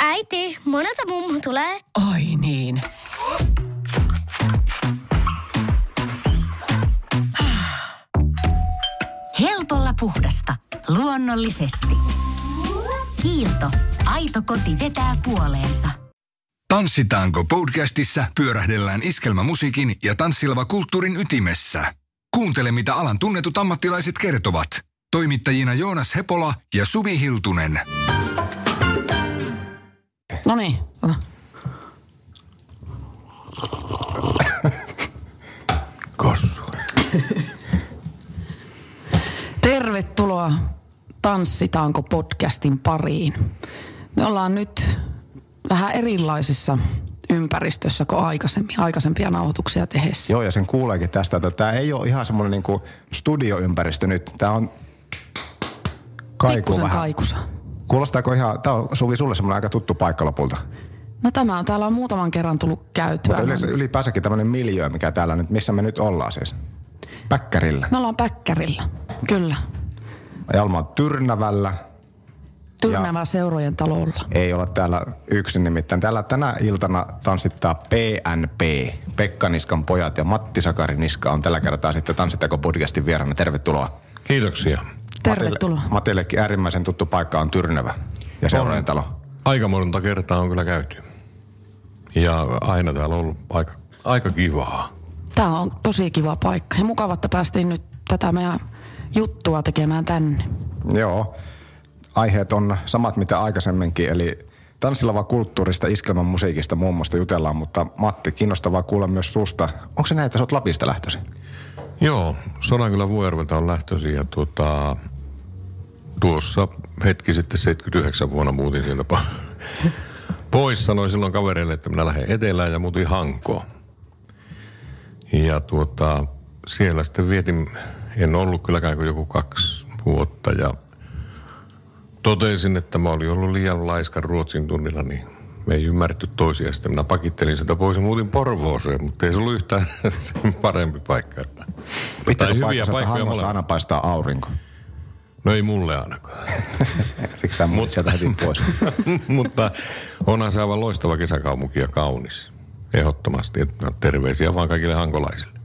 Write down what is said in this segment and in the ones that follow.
Äiti, monelta mummu tulee? Oi niin. Helpolla puhdasta. Luonnollisesti. Kiilto. Aito koti vetää puoleensa. Tanssitaanko podcastissa pyörähdellään iskelmämusiikin ja tanssilava kulttuurin ytimessä. Kuuntele, mitä alan tunnetut ammattilaiset kertovat. Toimittajina Joonas Hepola ja Suvi Hiltunen. No niin. Kossu. Tervetuloa Tanssitaanko podcastin pariin. Me ollaan nyt vähän erilaisessa ympäristössä kuin aikaisemmin, aikaisempia nauhoituksia tehdessä. Joo, ja sen kuuleekin tästä, että tämä ei ole ihan semmoinen niinku studioympäristö nyt. Tämä on kaiku Pikkusen vähän. kaikusa. Kuulostaako ihan, tämä on Suvi sulle semmoinen aika tuttu paikka lopulta. No tämä on, täällä on muutaman kerran tullut käytyä. Mutta yleensä, ylipäänsäkin tämmöinen miljöö, mikä täällä nyt, missä me nyt ollaan siis. Päkkärillä. Me ollaan Päkkärillä, kyllä. Jalma on Tyrnävällä. Tyrnävä seurojen talolla. Ei olla täällä yksin nimittäin. Täällä tänä iltana tanssittaa PNP, Pekka Niskan pojat ja Matti Sakari Niska on tällä kertaa sitten Tanssittako podcastin vieraana. Tervetuloa. Kiitoksia. Tervetuloa. Matillekin äärimmäisen tuttu paikka on Tyrnävä ja seurojen talo. Aika monta kertaa on kyllä käyty. Ja aina täällä on ollut aika, aika kivaa. Tämä on tosi kiva paikka ja mukava, että päästiin nyt tätä meidän juttua tekemään tänne. Joo. Aiheet on samat mitä aikaisemminkin, eli tanssilava kulttuurista, iskelmän musiikista muun muassa jutellaan, mutta Matti, kiinnostavaa kuulla myös susta. Onko se näin, että sä oot Lapista lähtöisin? Joo, Sodankylän Vuojärveltä on lähtöisin ja tuota, tuossa hetki sitten 79 vuonna muutin sieltä po- pois. Sanoin silloin kavereille, että minä lähden etelään ja muutin Hankoon. Ja tuota, siellä sitten vietin, en ollut kylläkään kuin joku kaksi vuotta ja totesin, että mä olin ollut liian laiskan ruotsin tunnilla, niin me ei ymmärretty toisia. Sitten minä pakittelin sitä pois ja muutin Porvooseen, mutta ei se ollut yhtään sen parempi paikka. Että, Pitääkö hyviä paikkansa, että paikkoja molemmat. aina paistaa aurinko? No ei mulle ainakaan. Siksi sä muut sieltä heti pois. Mutta onhan se aivan loistava kesäkaupunki ja kaunis. Ehdottomasti. Että terveisiä vaan kaikille hankolaisille.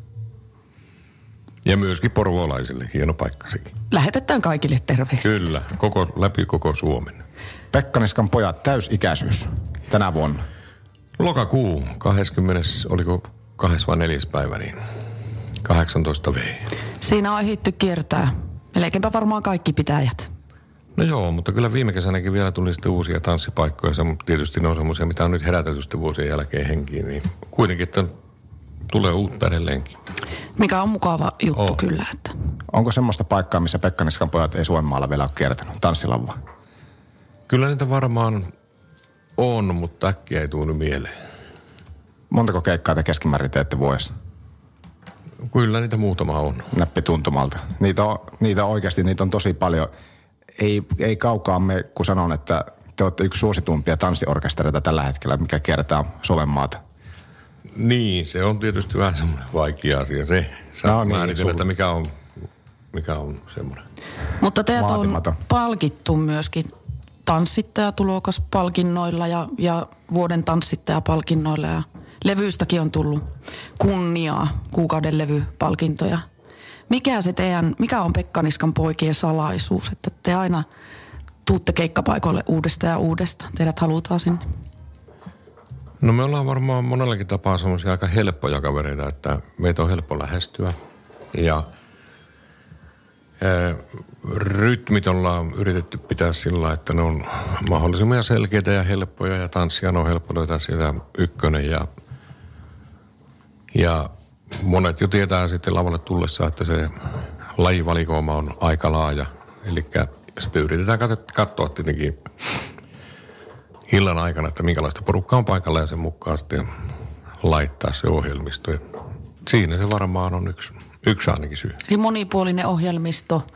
Ja myöskin porvoolaisille. Hieno paikka sekin. Lähetetään kaikille terveisiä. Kyllä. Koko, läpi koko Suomen. Pekka Niskan pojat, täysikäisyys tänä vuonna. Lokakuu 20, oliko kahdessa vai neljäs päivä, niin 18 V. Siinä on ehditty kiertää. Melkeinpä varmaan kaikki pitäjät. No joo, mutta kyllä viime kesänäkin vielä tuli sitten uusia tanssipaikkoja. Se, tietysti ne on semmoisia, mitä on nyt herätelty sitten vuosien jälkeen henkiin. Niin kuitenkin, että tulee uutta edelleenkin. Mikä on mukava juttu Oh. kyllä. Että. Onko semmoista paikkaa, missä Pekka Niskan pojat ei Suomen maalla vielä ole kiertänyt? Tanssilavaa. Kyllä niitä varmaan on, mutta äkkiä ei tunnu mieleen. Montako keikkaa te keskimäärin teette vuodessa? Kyllä niitä muutama on. Näppi tuntumalta. Niitä on, niitä oikeasti, niitä on tosi paljon. Ei, ei kaukaa me, kun sanon, että te olette yksi suosituimpia tanssiorkestereita tällä hetkellä, mikä kiertää Suomen maata. Niin, se on tietysti vähän semmoinen vaikea asia se. Saa No niin, sulla- että mikä on, mikä on semmoinen. Mutta teidät on palkittu myöskin tanssittajatulokaspalkinnoilla ja, ja vuoden tanssittajapalkinnoilla ja levyystäkin on tullut kunniaa, kuukauden levypalkintoja. Mikä se teidän, mikä on Pekka Niskan poikien salaisuus, että te aina tuutte keikkapaikoille uudestaan ja uudestaan. Teidät halutaan sinne. No me ollaan varmaan monellakin tapaa semmoisia aika helppoja kavereita, että meitä on helppo lähestyä. Ja ää, rytmit ollaan yritetty pitää sillä että ne on mahdollisimman selkeitä ja helppoja ja tanssia on helppo löytää sieltä ykkönen ja, ja monet jo tietää sitten lavalle tullessa, että se lajivalikoima on aika laaja. Eli sitten yritetään kat- katsoa tietenkin illan aikana, että minkälaista porukkaa on paikalla ja sen mukaan sitten laittaa se ohjelmisto. Ja siinä se varmaan on yksi, yksi ainakin syy. Eli monipuolinen ohjelmisto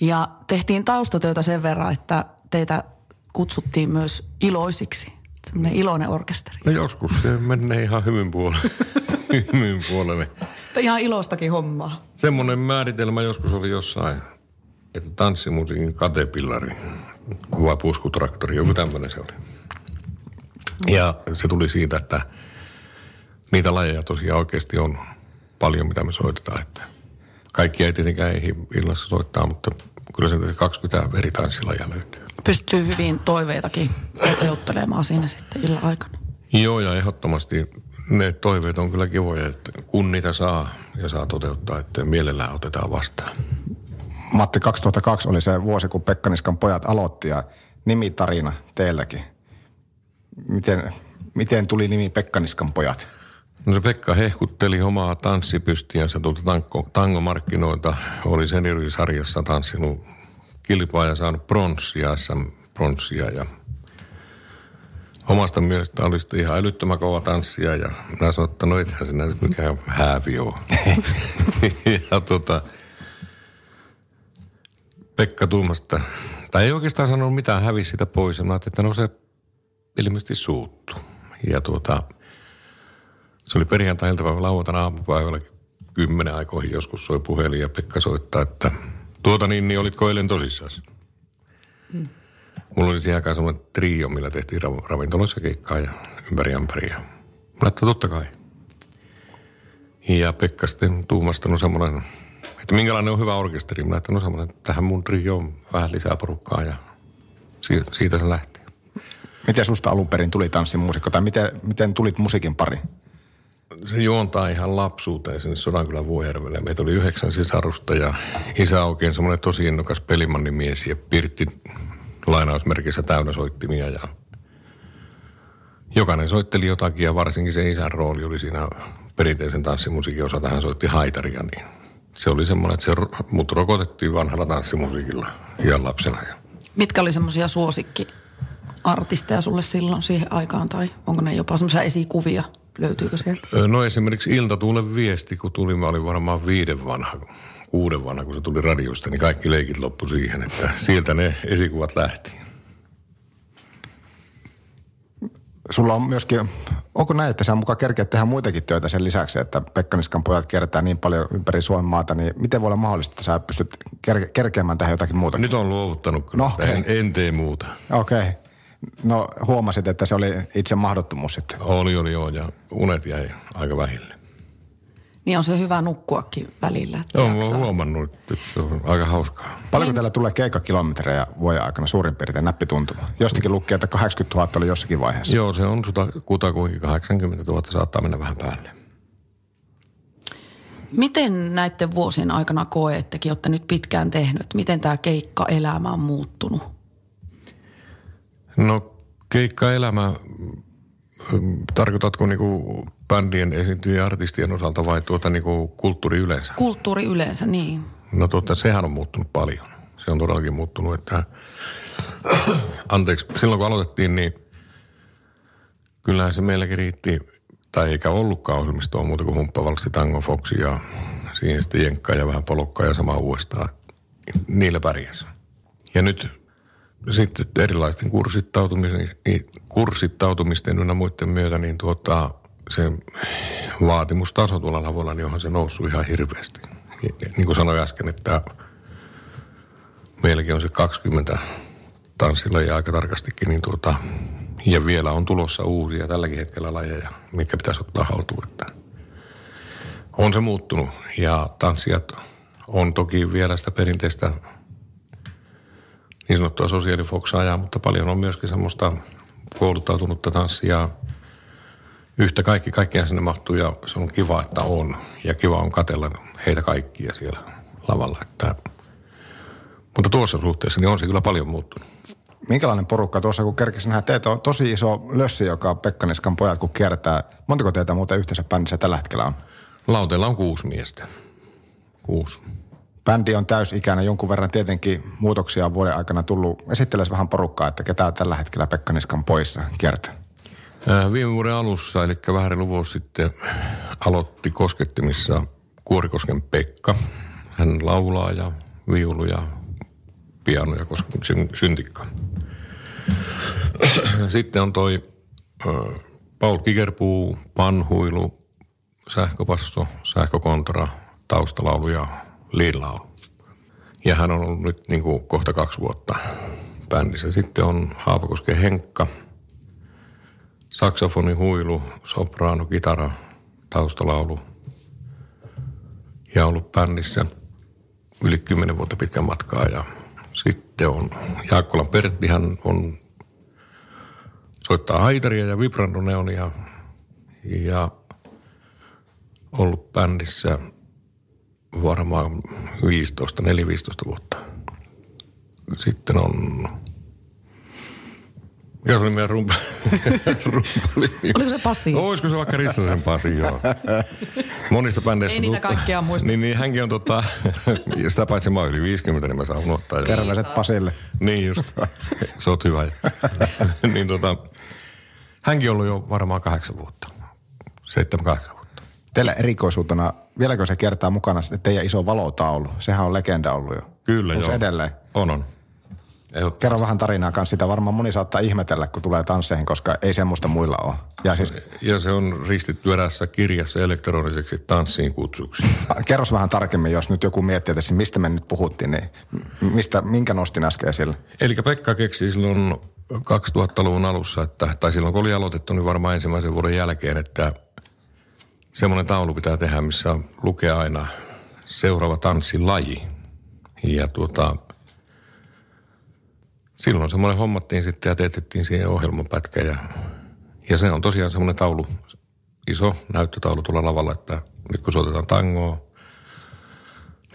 ja tehtiin taustatöitä sen verran, että teitä kutsuttiin myös iloisiksi. Sellainen iloinen orkesteri. No joskus se menee ihan hymyn puolelle. hymyn puolelle. Mutta ihan ilostakin hommaa. Semmoinen määritelmä joskus oli jossain että tanssimusiikin katepillari vai puskutraktori, joku tämmöinen se oli. Ja se tuli siitä, että niitä lajeja tosiaan oikeasti on paljon, mitä me soitetaan. Että kaikki ei tietenkään ehdi illassa soittaa, mutta kyllä se 20 eri tanssilajia löytyy. Pystyy hyvin toiveitakin toteuttelemaan siinä sitten illan aikana. Joo, ja ehdottomasti ne toiveet on kyllä kivoja, että kun niitä saa ja saa toteuttaa, että mielellään otetaan vastaan. Matti, 2002 oli se vuosi, kun Pekkaniskan pojat aloitti ja nimitarina teilläkin. Miten, miten tuli nimi Pekkaniskan pojat? No se Pekka hehkutteli omaa tanssipystiänsä tuolta tanko, tangomarkkinoilta. Oli sen sarjassa tanssinut kilpaa ja saanut pronssia, SM-pronssia ja omasta mielestä oli sitten ihan älyttömän kova tanssia ja minä sanoin, että no ethän sinä nyt mikään häävi ole. ja tota, Pekka tuumasta, tai ei oikeastaan sanonut mitään, hävisi sitä pois ja mä että no se ilmeisesti suuttu. Ja tuota, se oli perjantai-iltapäivä lauantaina aamupäivällä kymmenen aikoihin joskus soi puhelin ja Pekka soittaa, että tuota niin, niin olitko eilen tosissaan? Mm. Mulla oli siihen aikaan semmoinen trio, millä tehtiin ravintoloissa keikkaa ja ympäri ämpäriä. Mä että totta kai. Ja Pekka sitten tuumastanut semmoinen, että minkälainen on hyvä orkesteri. Mä että no semmoinen, että tähän mun trio on vähän lisää porukkaa ja siitä se lähti. Miten susta alun perin tuli tanssimuusikko tai miten, miten tulit musiikin pari? Se juontaa ihan lapsuuteen sinne Sodankylän Vuohjärvelle. Meitä oli yhdeksän sisarusta ja isä oikein semmoinen tosi innokas pelimannimies ja Pirtti lainausmerkissä täynnä soittimia ja jokainen soitteli jotakin ja varsinkin se isän rooli oli siinä perinteisen tanssimusiikin osalta. Hän soitti haitaria, niin se oli semmoinen, että se mut rokotettiin vanhalla tanssimusiikilla ihan lapsena. Mitkä oli semmoisia suosikki artisteja sulle silloin siihen aikaan tai onko ne jopa semmoisia esikuvia? Löytyykö sieltä? No esimerkiksi Ilta tuule viesti, kun tuli, mä olin varmaan viiden vanha, kuuden vanha, kun se tuli radiosta, niin kaikki leikit loppu siihen, että sieltä ne esikuvat lähti. Sulla on myöskin, onko näin, että sä mukaan kerkeät tehdä muitakin töitä sen lisäksi, että Pekkaniskan pojat kiertää niin paljon ympäri Suomen maata, niin miten voi olla mahdollista, että sä pystyt ker- kerkeämään tähän jotakin muuta? Nyt on luovuttanut, no, okay. en, en tee muuta. Okei. Okay. No huomasit, että se oli itse mahdottomuus sitten. Oli, oli joo, ja unet jäi aika vähille. Niin on se hyvä nukkuakin välillä. Joo, mä oon huomannut, että se on aika hauskaa. Paljonko teillä tulee keikkakilometrejä vuoden aikana suurin piirtein näppituntuma? Jostakin lukee, että 80 000 oli jossakin vaiheessa. Joo, se on kutakuinkin 80 000, saattaa mennä vähän päälle. Miten näiden vuosien aikana koettekin, olette nyt pitkään tehnyt, miten tämä keikka-elämä on muuttunut? No keikka-elämä, tarkoitatko niinku bändien esiintyjien artistien osalta vai tuota niinku kulttuuri yleensä? Kulttuuri yleensä, niin. No tuota, sehän on muuttunut paljon. Se on todellakin muuttunut, että anteeksi, silloin kun aloitettiin, niin kyllähän se meilläkin riitti, tai eikä ollutkaan ohjelmistoa muuta kuin humppavalksi, tango, foxi ja siihen sitten jenkkaa ja vähän polokkaa ja sama uudestaan. Niillä pärjäs. Ja nyt sitten erilaisten kurssittautumisten, kurssittautumisten ynnä muiden myötä, niin tuota, se vaatimustaso tuolla lavoilla, niin onhan se noussut ihan hirveästi. Niin kuin sanoin äsken, että meilläkin on se 20 tanssilla ja aika tarkastikin, niin tuota, ja vielä on tulossa uusia tälläkin hetkellä lajeja, mitkä pitäisi ottaa haltuun. Että on se muuttunut ja tanssijat on toki vielä sitä perinteistä niin sanottua sosiaalifoksaajaa, mutta paljon on myöskin semmoista kouluttautunutta tanssia. Yhtä kaikki, kaikkia sinne mahtuu ja se on kiva, että on. Ja kiva on katella heitä kaikkia siellä lavalla. Että, mutta tuossa suhteessa niin on se kyllä paljon muuttunut. Minkälainen porukka tuossa, kun kerkesin nähdä, teitä on tosi iso lössi, joka Pekkaniskan pojat, kun kiertää. Montako teitä muuten yhteensä bändissä tällä hetkellä on? Lauteella on kuusi miestä. Kuusi. Bändi on täysikäinen, jonkun verran tietenkin muutoksia on vuoden aikana tullut. Esitteles vähän porukkaa, että ketä tällä hetkellä Pekka Niskan poissa kiertää. Viime vuoden alussa, eli vähän reilu vuosi sitten, aloitti koskettimissa Kuorikosken Pekka. Hän laulaa ja viulu ja piano ja syntikka. Sitten on toi Paul Kikerpuu, panhuilu, sähköpasso, sähkökontra, taustalaulu ja liilaulu. Ja hän on ollut nyt niin kuin kohta kaksi vuotta bändissä. Sitten on Haapakosken Henkka, saksofoni, huilu, sopraano, kitara, taustalaulu. Ja ollut bändissä yli kymmenen vuotta pitkän matkaa. Ja sitten on Jaakkolan Pertti, hän on soittaa haitaria ja vibrandoneonia ja ollut bändissä varmaan 15, 4-15 vuotta. Sitten on... Mikä se oli meidän rumpa? rumpali? Oliko se Pasi? Olisiko se vaikka Rissasen Pasi, joo. Monista bändeistä. Ei niitä tuttu. kaikkia muista. Niin, niin hänkin on tota, sitä paitsi mä oon yli 50, niin mä saan unohtaa. Terveiset Pasille. Niin just. Se on hyvä. niin tota, hänkin on ollut jo varmaan kahdeksan vuotta. Seitsemän, kahdeksan vuotta. Teillä erikoisuutena, vieläkö se kertaa mukana sitten teidän iso valotaulu? Sehän on legenda ollut jo. Kyllä Onko se joo. edelleen? On, on. Ehdottomasti. Kerro vähän tarinaa kanssa. Sitä varmaan moni saattaa ihmetellä, kun tulee tansseihin, koska ei semmoista muilla ole. Ja siis Ja se on ristitty erässä kirjassa elektroniseksi tanssiin kutsuksi. kerros vähän tarkemmin, jos nyt joku miettii, että mistä me nyt puhuttiin, niin mistä, minkä nostin äsken esille? Eli Pekka keksi silloin 2000-luvun alussa, että, tai silloin kun oli aloitettu, niin varmaan ensimmäisen vuoden jälkeen, että semmoinen taulu pitää tehdä, missä lukee aina seuraava tanssilaji. Ja tuota, silloin semmoinen hommattiin sitten ja teetettiin siihen ohjelmapätkä ja, ja se on tosiaan semmoinen taulu, iso näyttötaulu tuolla lavalla, että nyt kun soitetaan tangoa,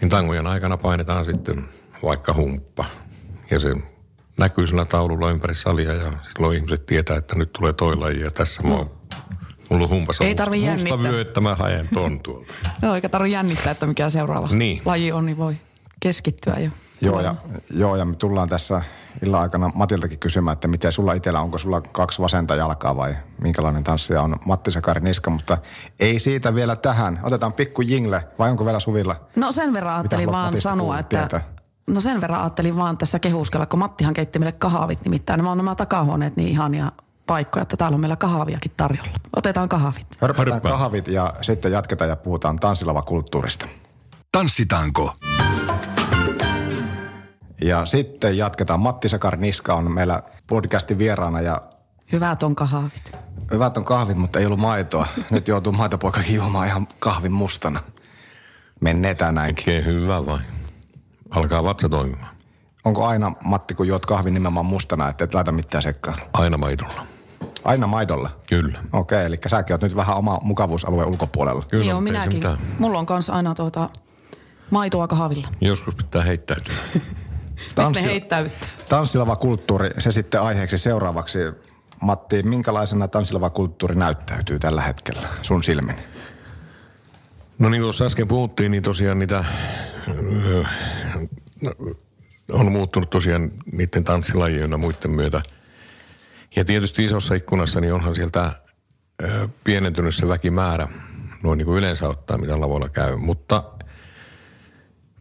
niin tangojen aikana painetaan sitten vaikka humppa. Ja se näkyy sillä taululla ympäri salia ja silloin ihmiset tietää, että nyt tulee toi laji ja tässä mä oon, mulla on humpassa Ei musta, tarvi musta jännittää. vyö, että mä haen ton tuolta. Joo, eikä tarvitse jännittää, että mikä seuraava Niin. laji on, niin voi keskittyä jo. Joo ja, joo, ja me tullaan tässä illan aikana Matiltakin kysymään, että miten sulla itsellä, onko sulla kaksi vasenta jalkaa vai minkälainen tanssija on Matti Sakari Niska, mutta ei siitä vielä tähän. Otetaan pikku jingle, vai onko vielä Suvilla? No sen verran ajattelin vaan Matista sanoa, että... tietää? No sen verran ajattelin vaan tässä kehuskella, kun Mattihan keitti meille kahvit nimittäin. Nämä on nämä takahuoneet niin ihania paikkoja, että täällä on meillä kahviakin tarjolla. Otetaan kahvit. Hörpätään kahvit ja sitten jatketaan ja puhutaan tanssilava-kulttuurista. Tanssitaanko? Ja sitten jatketaan. Matti Sakari Niska on meillä podcastin vieraana ja Hyvät on kahvit. hyvät on kahvit, mutta ei ollut maitoa. Nyt joutuu maitopoikakin juomaan ihan kahvin mustana. Menneetään näinkin. Tekee hyvä vai? Alkaa vatsa toimimaan. Onko aina, Matti, kun juot kahvin nimenomaan mustana, että et laita mitään sekkaan? Aina maidolla. Aina maidolla? Kyllä. Okei, eli säkin oot nyt vähän oma mukavuusalueen ulkopuolella. Kyllä, Joo, minäkin. Mulla on kanssa aina tuota maitoa kahvilla. Joskus pitää heittäytyä. Heittäyttää. Tanssilava kulttuuri, se sitten aiheeksi seuraavaksi. Matti, minkälaisena tanssilava kulttuuri näyttäytyy tällä hetkellä sun silmin? No niin kuin tuossa äsken puhuttiin, niin tosiaan niitä ö, on muuttunut tosiaan niiden tanssilajien ja muiden myötä. Ja tietysti isossa ikkunassa niin onhan sieltä ö, pienentynyt se väkimäärä, noin niin kuin yleensä ottaa, mitä lavoilla käy. Mutta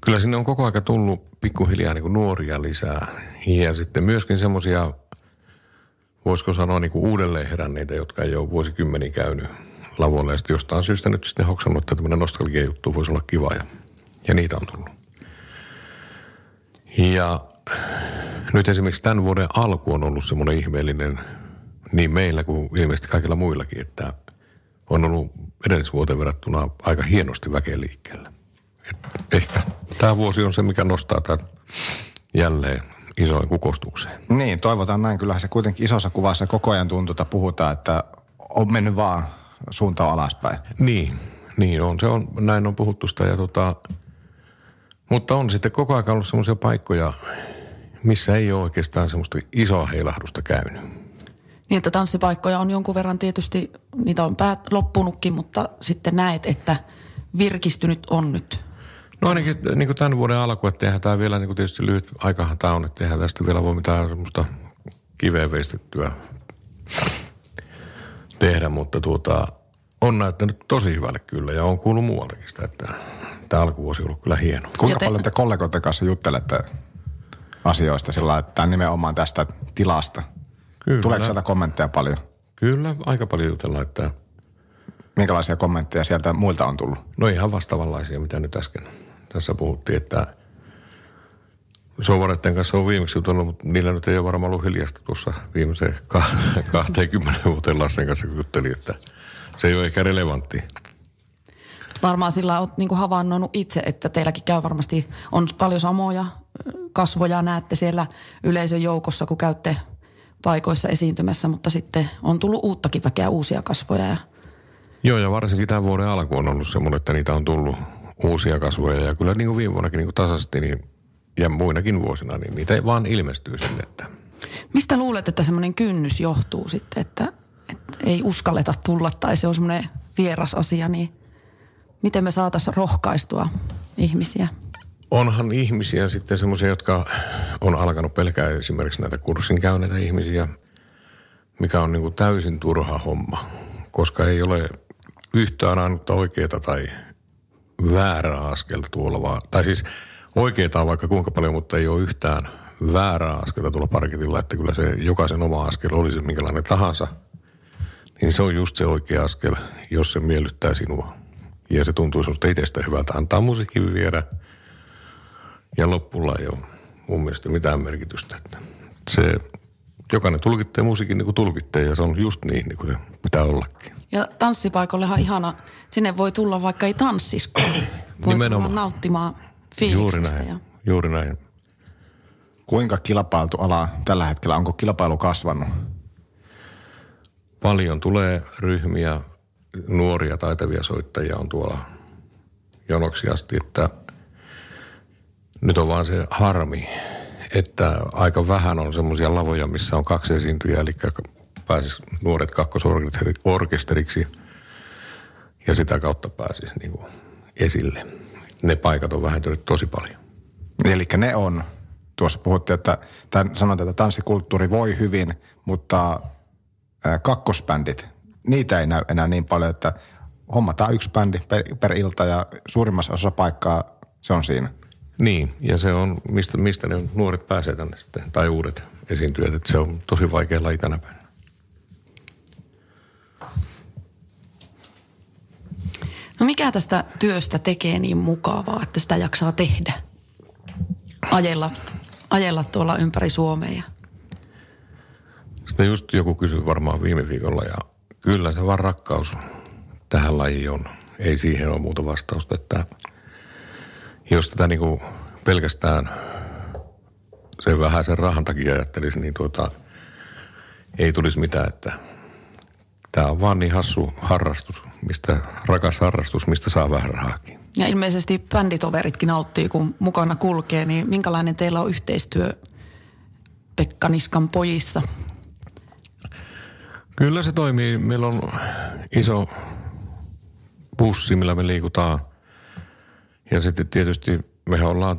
kyllä sinne on koko aika tullut pikkuhiljaa niin nuoria lisää. Ja sitten myöskin semmoisia, voisiko sanoa niin kuin uudelleen heränneitä, jotka ei ole vuosikymmeniä käynyt lavoilla. Ja sitten jostain syystä nyt sitten hoksannut, että tämmöinen nostalgia juttu voisi olla kiva ja, ja niitä on tullut. Ja nyt esimerkiksi tämän vuoden alku on ollut semmoinen ihmeellinen niin meillä kuin ilmeisesti kaikilla muillakin, että on ollut edellisvuoteen verrattuna aika hienosti väkeä liikkeellä. Et ehkä tämä vuosi on se, mikä nostaa tämän jälleen isoin kukostukseen. Niin, toivotaan näin. Kyllähän se kuitenkin isossa kuvassa koko ajan tuntuu, että puhutaan, että on mennyt vaan suuntaan alaspäin. Niin, niin on. Se on, näin on puhuttu sitä ja tota, mutta on sitten koko ajan ollut semmoisia paikkoja, missä ei ole oikeastaan semmoista isoa heilahdusta käynyt. Niin, että tanssipaikkoja on jonkun verran tietysti, niitä on päät loppunutkin, mutta sitten näet, että virkistynyt on nyt. No ainakin niin kuin tämän vuoden alku, että eihän tämä vielä niin kuin tietysti lyhyt aikahan tämä on, että eihän tästä vielä voi mitään semmoista kiveen veistettyä tehdä, mutta tuota, on näyttänyt tosi hyvälle kyllä ja on kuullut muualtakin sitä, että tämä alkuvuosi on ollut kyllä hieno. Kuinka Ja te- paljon te kollegoiden kanssa juttelette asioista sillä lailla, että nimenomaan tästä tilasta? Kyllä. Tuleeko sieltä kommentteja paljon? Kyllä, aika paljon jutellaan, että Minkälaisia kommentteja sieltä muilta on tullut? no ihan vastaavanlaisia, mitä nyt äsken tässä puhuttiin, että Souvareiden kanssa on viimeksi jutellut, mutta niillä nyt ei ole varmaan ollut hiljasta tuossa viimeiseen ka- 20 vuoteen Lassen kanssa, kun juttelin, että se ei ole ehkä relevantti. Varmaan sillä olet niin havainnoinut itse, että teilläkin käy varmasti, on paljon samoja kasvoja näette siellä yleisön joukossa, kun käytte paikoissa esiintymässä, mutta sitten on tullut uuttakin väkeä, uusia kasvoja. Ja... Joo, ja varsinkin tämän vuoden alku on ollut semmoinen, että niitä on tullut uusia kasvoja. Ja kyllä niin kuin viime vuonnakin niin kuin tasaisesti, niin, ja muinakin vuosina, niin niitä ei vaan ilmestyy sinne. Että... Mistä luulet, että semmoinen kynnys johtuu sitten, että, että ei uskalleta tulla tai se on semmoinen vieras asia, niin miten me saataisiin rohkaistua ihmisiä? onhan ihmisiä sitten semmoisia, jotka on alkanut pelkää esimerkiksi näitä kurssin käyneitä ihmisiä, mikä on niin kuin täysin turha homma, koska ei ole yhtään ainutta oikeaa tai väärää askelta tuolla vaan. Tai siis oikeita on vaikka kuinka paljon, mutta ei ole yhtään väärää askelta tuolla parketilla, että kyllä se jokaisen oma askel olisi minkälainen tahansa, niin se on just se oikea askel, jos se miellyttää sinua. Ja se tuntuu sinusta itsestä hyvältä antaa musiikin viedä – ja loppulla ei ole mun mielestä mitään merkitystä. Että se, jokainen tulkittee musiikin niin kuin tulkittee ja se on just niin, niin kuin se pitää ollakin. Ja tanssipaikoillehan ihana, sinne voi tulla vaikka ei tanssisko. Voi Nimenomaan. tulla nauttimaan fiiliksestä. Juuri näin, ja... juuri näin. Kuinka kilpailtu ala tällä hetkellä? Onko kilpailu kasvanut? Paljon tulee ryhmiä, nuoria taitavia soittajia on tuolla jonoksi asti, että – nyt on vaan se harmi, että aika vähän on semmoisia lavoja, missä on kaksi esiintyjää, eli pääsis nuoret kakkosorkesteriksi ja sitä kautta pääsis niin kuin esille. Ne paikat on vähentynyt tosi paljon. Eli ne on, tuossa puhuttiin, että tämän, sanotaan, että tanssikulttuuri voi hyvin, mutta kakkosbändit, niitä ei näy enää niin paljon, että hommataan yksi bändi per, per ilta ja suurimmassa osassa paikkaa se on siinä. Niin, ja se on, mistä, mistä ne nuoret pääsee tänne sitten, tai uudet esiintyjät, että se on tosi vaikea laji tänä päivänä. No mikä tästä työstä tekee niin mukavaa, että sitä jaksaa tehdä? Ajella, ajella tuolla ympäri Suomea. Sitä just joku kysyi varmaan viime viikolla ja kyllä se vaan rakkaus tähän lajiin on. Ei siihen ole muuta vastausta, että – jos tätä niin kuin pelkästään sen vähäisen rahan takia ajattelisi, niin tuota, ei tulisi mitään, että tämä on vaan niin hassu harrastus, mistä, rakas harrastus, mistä saa vähän rahaakin. Ja ilmeisesti bänditoveritkin nauttii, kun mukana kulkee, niin minkälainen teillä on yhteistyö Pekka Niskan pojissa? Kyllä se toimii. Meillä on iso bussi, millä me liikutaan – ja sitten tietysti me ollaan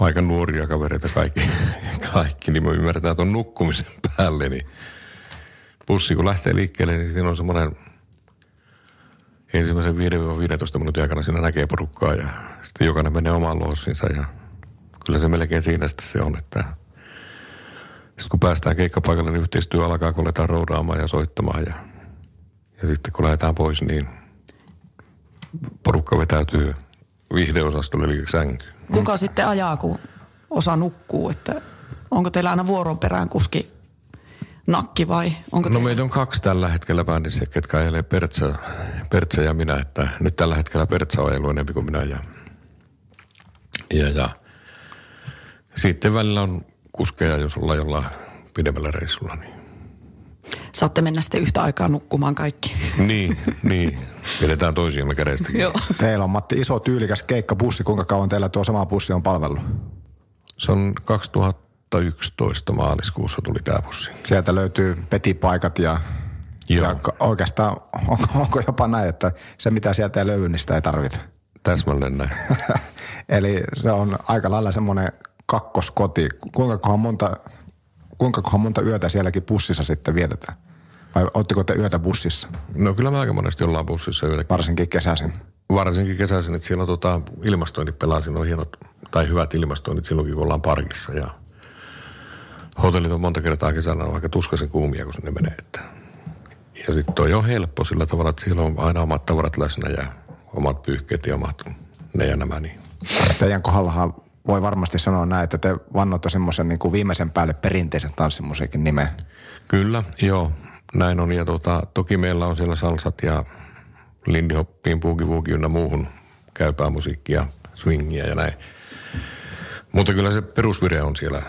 aika nuoria kavereita kaikki, kaikki niin me ymmärretään tuon nukkumisen päälle, niin bussi kun lähtee liikkeelle, niin siinä on semmoinen ensimmäisen 5-15 minuutin aikana siinä näkee porukkaa ja sitten jokainen menee omaan loossinsa ja kyllä se melkein siinä sitten se on, että sitten kun päästään keikkapaikalle, niin yhteistyö alkaa, kun aletaan roudaamaan ja soittamaan ja, ja sitten kun lähdetään pois, niin porukka vetäytyy – vihdeosastolle eli sänky. Kuka sitten ajaa, kun osa nukkuu? Että onko teillä aina vuoron perään kuski nakki vai onko No teillä... meitä on kaksi tällä hetkellä bändissä, ketkä ajelee Pertsä, Pertsä ja minä. Että nyt tällä hetkellä Pertsä on ajellut enemmän kuin minä ja, ja, ja sitten välillä on kuskeja, jos ollaan jollain pidemmällä reissulla. Niin. Saatte mennä sitten yhtä aikaa nukkumaan kaikki. Niin, niin. Pidetään toisiamme kädestä. Joo. Teillä on Matti iso tyylikäs keikkabussi. Kuinka kauan teillä tuo sama bussi on palvellut? Se on 2011 maaliskuussa tuli tämä bussi. Sieltä löytyy petipaikat ja, Joo. ja oikeastaan onko, onko jopa näin, että se mitä sieltä ei löydy, niin sitä ei tarvita. Täsmälleen näin. Eli se on aika lailla semmoinen kakkoskoti. Kuinka monta, kuinka monta yötä sielläkin bussissa sitten vietetään? Vai ootteko te yötä bussissa? No kyllä me aika monesti ollaan bussissa yötä. Varsinkin kesäisin. Varsinkin kesäisin, että siellä on tota, ilmastoinnit pelaa, siinä on hienot tai hyvät ilmastoinnit silloinkin, kun ollaan parkissa. Ja hotellit on monta kertaa kesällä on aika tuskaisen kuumia, kun sinne menee. Että. Ja sitten toi on helppo sillä tavalla, että siellä on aina omat tavarat läsnä ja omat pyyhkeet ja omat ne ja nämä. Niin. Teidän kohdallahan voi varmasti sanoa näin, että te vannotte semmoisen niin kuin viimeisen päälle perinteisen tanssimusiikin nimen. Kyllä, joo, näin on. Ja tota, toki meillä on siellä salsat ja Lindy Hoppiin, Boogie Woogie ynnä muuhun käypää musiikkia, swingia ja näin. Mutta kyllä se perusvire on siellä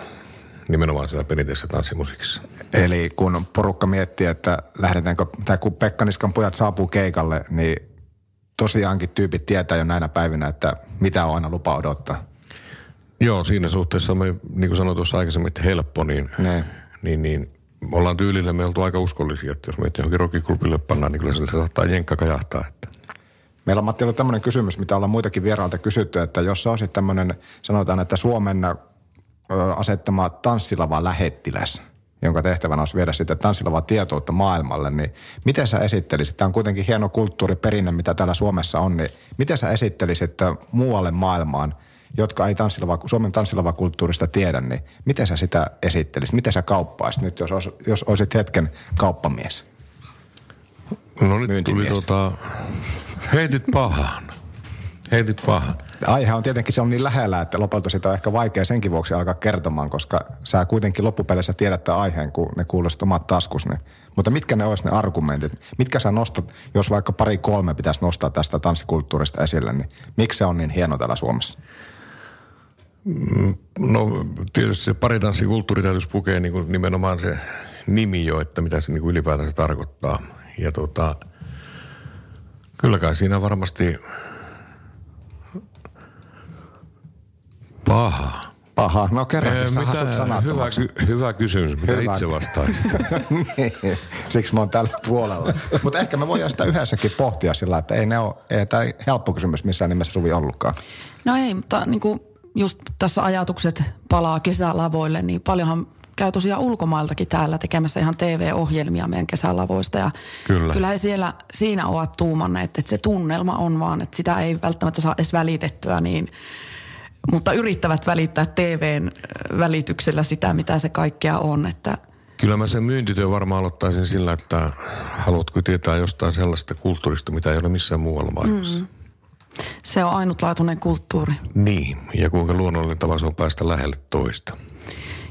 nimenomaan siellä perinteisessä tanssimusiikissa. Eli kun porukka miettii, että lähdetäänkö, tai kun Pekka Niskan pojat saapuu keikalle, niin tosiaankin tyypit tietää jo näinä päivinä, että mitä on aina lupa odottaa. Joo, siinä suhteessa me, niin kuin sanoin tuossa aikaisemmin, että helppo, niin, Ne. niin, niin me ollaan tyylillä, me oltu aika uskollisia, että jos meitä johonkin rockiklubille pannaan, niin kyllä se saattaa jenkka kajahtaa. Että. Meillä on Matti ollut tämmöinen kysymys, mitä ollaan muitakin vierailta kysytty, että jos sä olisit tämmöinen, sanotaan, että Suomen asettama tanssilava lähettiläs, jonka tehtävänä olisi viedä sitten tanssilavaa tietoutta maailmalle, niin miten sä esittelisit, tämä on kuitenkin hieno kulttuuriperinne, mitä täällä Suomessa on, niin miten sä esittelisit muualle maailmaan, jotka ei tanssilava, Suomen tanssilavakulttuurista tiedä, niin miten sä sitä esittelisit, miten sä kauppaisit nyt, jos, olis- jos olisit hetken kauppamies? No nyt tuli tota, heitit pahaan. Heitit pahaan. Aihe on tietenkin se on niin lähellä, että lopulta sitä on ehkä vaikea senkin vuoksi alkaa kertomaan, koska sä kuitenkin loppupeleissä tiedät tämän aiheen, kun ne kuulostavat omat taskus. Niin. Mutta mitkä ne olisi ne argumentit? Mitkä sä nostat, jos vaikka pari kolme pitäisi nostaa tästä tanssikulttuurista esille, niin miksi se on niin hieno täällä Suomessa? No tietysti se paritanssikulttuuri täytyisi pukea niin kuin nimenomaan se nimi jo, että mitä se niin kuin ylipäätään se tarkoittaa. Ja tota, kyllä kai siinä varmasti paha. Paha, no kerran, Ee, sä mitä, hyvä, ky- hyvä kysymys, mitä Hyvä. itse vastaisit. niin, siksi mä oon tällä puolella. Mutta ehkä me voidaan sitä yhdessäkin pohtia sillä, että ei ne ole, ei tämä helppo kysymys missään nimessä Suvi ollutkaan. No ei, mutta niin kuin just tässä ajatukset palaa kesälavoille, niin paljonhan käy tosiaan ulkomailtakin täällä tekemässä ihan TV-ohjelmia meidän kesälavoista. Ja Kyllä. Kyllä he siellä siinä ovat tuumanneet, että se tunnelma on vaan, että sitä ei välttämättä saa edes välitettyä niin, mutta yrittävät välittää TVn välityksellä sitä, mitä se kaikkea on, että Kyllä mä sen myyntityön varmaan aloittaisin sillä, että haluatko tietää jostain sellaista kulttuurista, mitä ei ole missään muualla maailmassa. Mm. se on ainutlaatuinen kulttuuri. Niin, ja kuinka luonnollinen tapa se on päästä lähelle toista.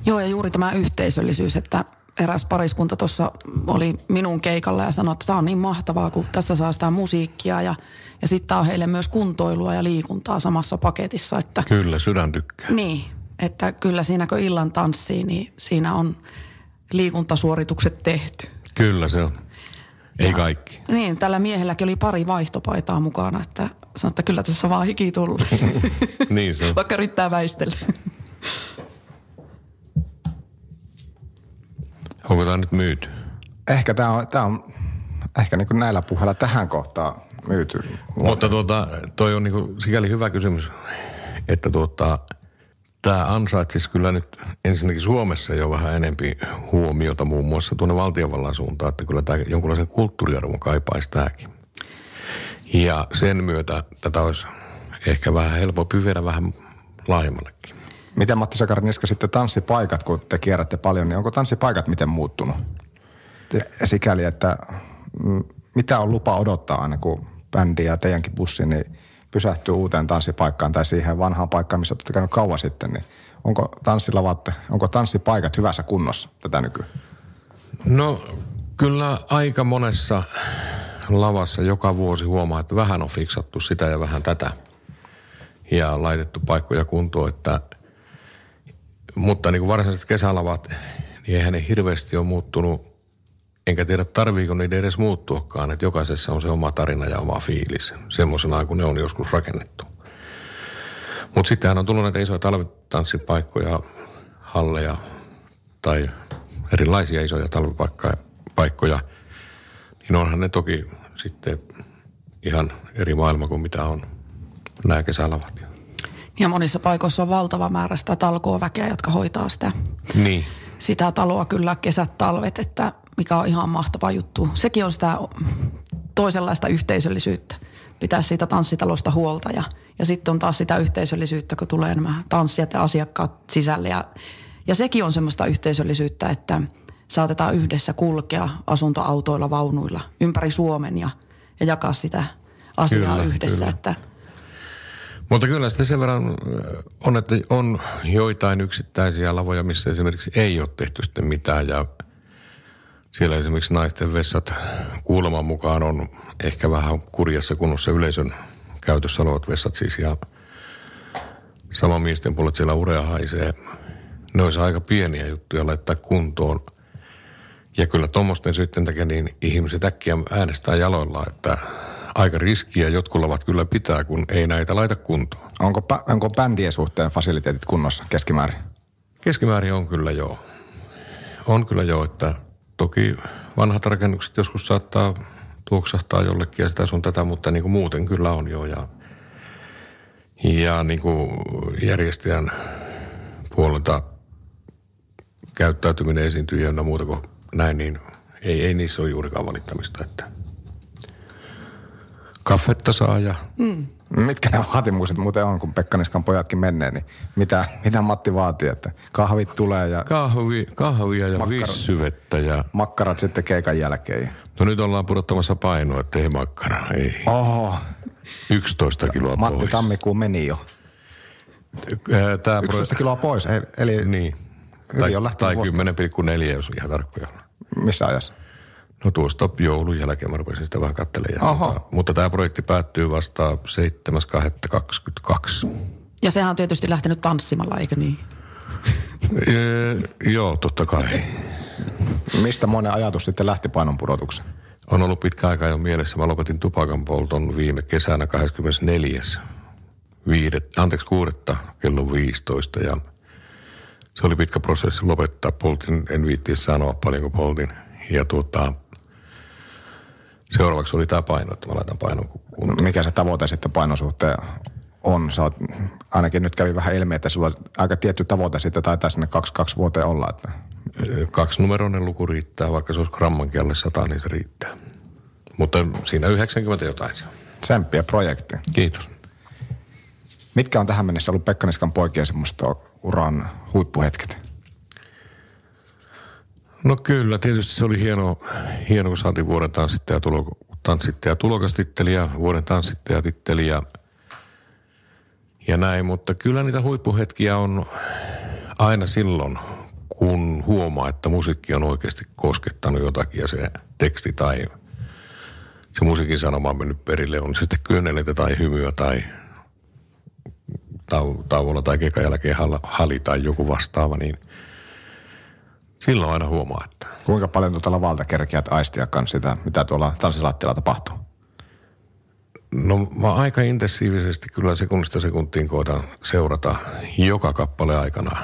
Joo, ja juuri tämä yhteisöllisyys, että eräs pariskunta tuossa oli minun keikalla ja sanoi, että tämä on niin mahtavaa, kun tässä saa sitä musiikkia ja, ja sitten on heille myös kuntoilua ja liikuntaa samassa paketissa. Että, Kyllä, sydän tykkää. niin, että kyllä siinä kun illan tanssii, niin siinä on liikuntasuoritukset tehty. Kyllä se on. Ei kaikki. Niin, tällä miehelläkin oli pari vaihtopaitaa mukana, että sanoi, että kyllä tässä vaan hiki tulee, niin se on. vaikka yrittää väistellä. Onko tämä nyt myyty? Ehkä tämä on, tää on ehkä niin kuin näillä puheilla tähän kohtaan myyty. Mutta tuota, toi on niinku sikäli hyvä kysymys, että tuota, tämä ansaitsisi kyllä nyt ensinnäkin Suomessa jo vähän enempi huomiota muun muassa tuonne valtiovallan suuntaan, että kyllä tämä jonkunlaisen kulttuuriarvon kaipaisi tämäkin. Ja sen myötä tätä olisi ehkä vähän helpompi viedä vähän laajemmallekin. Miten Matti Sakariniska sitten tanssipaikat, kun te kierrätte paljon, niin onko tanssipaikat miten muuttunut? Sikäli, että mm, mitä on lupa odottaa aina, kun bändi ja teidänkin bussi niin pysähtyy uuteen tanssipaikkaan tai siihen vanhaan paikkaan, missä olette käynyt kauan sitten, niin onko tanssilavat, onko tanssipaikat hyvässä kunnossa tätä nykyään? No kyllä aika monessa lavassa joka vuosi huomaa, että vähän on fiksattu sitä ja vähän tätä. Ja laitettu paikkoja kuntoon, että mutta niin kuin varsinaiset kesälavat, niin eihän ne hirveästi ole muuttunut. Enkä tiedä, tarviiko niiden edes muuttuakaan, että jokaisessa on se oma tarina ja oma fiilis. Semmoisena kuin ne on joskus rakennettu. Mutta sittenhän on tullut näitä isoja talvitanssipaikkoja, halleja tai erilaisia isoja talvipaikkoja, niin onhan ne toki sitten ihan eri maailma kuin mitä on nämä kesälavat. Ja monissa paikoissa on valtava määrä sitä talkooväkeä, jotka hoitaa sitä, Niin, sitä taloa kyllä kesät, talvet, että mikä on ihan mahtava juttu. Sekin on sitä toisenlaista yhteisöllisyyttä. Pitää siitä tanssitalosta huolta ja, ja sitten on taas sitä yhteisöllisyyttä, kun tulee nämä tanssijat ja asiakkaat sisälle. Ja, ja sekin on semmoista yhteisöllisyyttä, että saatetaan yhdessä kulkea asuntoautoilla, vaunuilla ympäri Suomen ja, ja jakaa sitä asiaa Kyllä, yhdessä. kyllä. Että Mutta kyllä sitten sen verran on, että on joitain yksittäisiä lavoja, missä esimerkiksi ei ole tehty sitten mitään ja siellä esimerkiksi naisten vessat kuuleman mukaan on ehkä vähän kurjassa kunnossa yleisön käytössä olevat vessat siis ja sama miesten puolet siellä urea haisee. Ne olisi aika pieniä juttuja laittaa kuntoon. Ja kyllä tuommoisten sitten takia niin ihmiset äkkiä äänestää jaloilla, että aika riskiä jotkut ovat kyllä pitää, kun ei näitä laita kuntoon. Onko, onko bändien suhteen fasiliteetit kunnossa keskimäärin? Keskimäärin on kyllä joo. On kyllä joo, että toki vanhat rakennukset joskus saattaa tuoksahtaa jollekin ja sitä sun tätä, mutta niin kuin muuten kyllä on joo. Ja, ja niin kuin järjestäjän puolelta käyttäytyminen esiintyy ja muuta kuin näin, niin ei, ei niissä ole juurikaan valittamista, että kaffetta saa ja... Mm. Mitkä ne vaatimukset muuten on, kun Pekkaniskan pojatkin menee, niin mitä, mitä Matti vaatii, että kahvit tulee ja... Kahvi, kahvia ja makkarat, vissyvettä ja... Makkarat sitten keikan jälkeen. No nyt ollaan pudottamassa painoa, että ei makkara, ei. Oho. 11 kiloa Matti pois. tammikuun meni jo. Tää 11 pro... kiloa pois, eli... Niin. Tai, tai 10,4 jos ihan tarkkoja Missä ajassa? No tuosta joulun jälkeen mä rupesin sitä vähän katselemaan. Mutta, mutta tämä projekti päättyy vasta 7.2.22. Ja sehän on tietysti lähtenyt tanssimalla, eikö niin? e, joo, totta kai. Mistä monen ajatus sitten lähti painonpudotuksen? On ollut pitkä aika jo mielessä. Mä lopetin tupakan polton viime kesänä 24. Viidet, anteeksi, kuudetta kello 15 ja se oli pitkä prosessi lopettaa. Poltin, en viittiä sanoa paljonko poltin. Ja tuota, seuraavaksi oli tämä paino, että mä laitan painon kuntoon. No, mikä se tavoite sitten painosuhteen on? Sä oot, ainakin nyt kävi vähän ilmi, että sulla on aika tietty tavoite sitten taitaa sinne kaksi, kaksi vuoteen olla. Että... Kaksi numeroinen luku riittää, vaikka se olisi grammankin alle sata, niin se riittää. Mutta siinä 90 jotain se on. Tsemppiä projekti. Kiitos. Mitkä on tähän mennessä ollut Pekka Niskan poikien semmoista uran huippuhetket? No kyllä, tietysti se oli hieno, hieno kun saatiin vuoden tanssittaja, tulo, tanssittaja tulokastitteli ja vuoden tanssittaja titteli ja, näin. Mutta kyllä niitä huippuhetkiä on aina silloin, kun huomaa, että musiikki on oikeasti koskettanut jotakin ja se teksti tai se musiikin sanoma on mennyt perille, on se sitten kyöneleitä tai hymyä tai tau- tauolla tai kekan jälkeen hali tai joku vastaava, niin silloin aina huomaa, että... Kuinka paljon tuota lavalta kerkeät aistia kanssa sitä, mitä tuolla tanssilattialla tapahtuu? No mä aika intensiivisesti kyllä sekunnista sekuntiin koitan seurata joka kappale aikana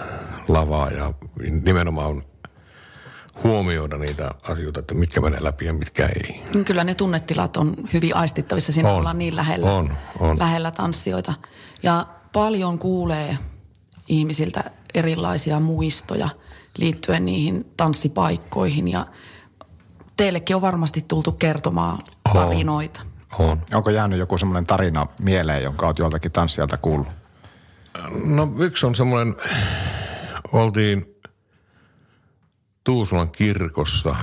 lavaa ja nimenomaan huomioida niitä asioita, että mitkä menee läpi ja mitkä ei. Kyllä ne tunnetilat on hyvin aistittavissa, siinä on, ollaan niin lähellä, on, on. lähellä tanssijoita. Ja paljon kuulee ihmisiltä erilaisia muistoja liittyen niihin tanssipaikkoihin ja teillekin on varmasti tultu kertomaan tarinoita. On. on. Onko jäänyt joku semmoinen tarina mieleen, jonka olet joltakin tanssijalta kuullut? No yksi on semmoinen, oltiin Tuusulan kirkossa,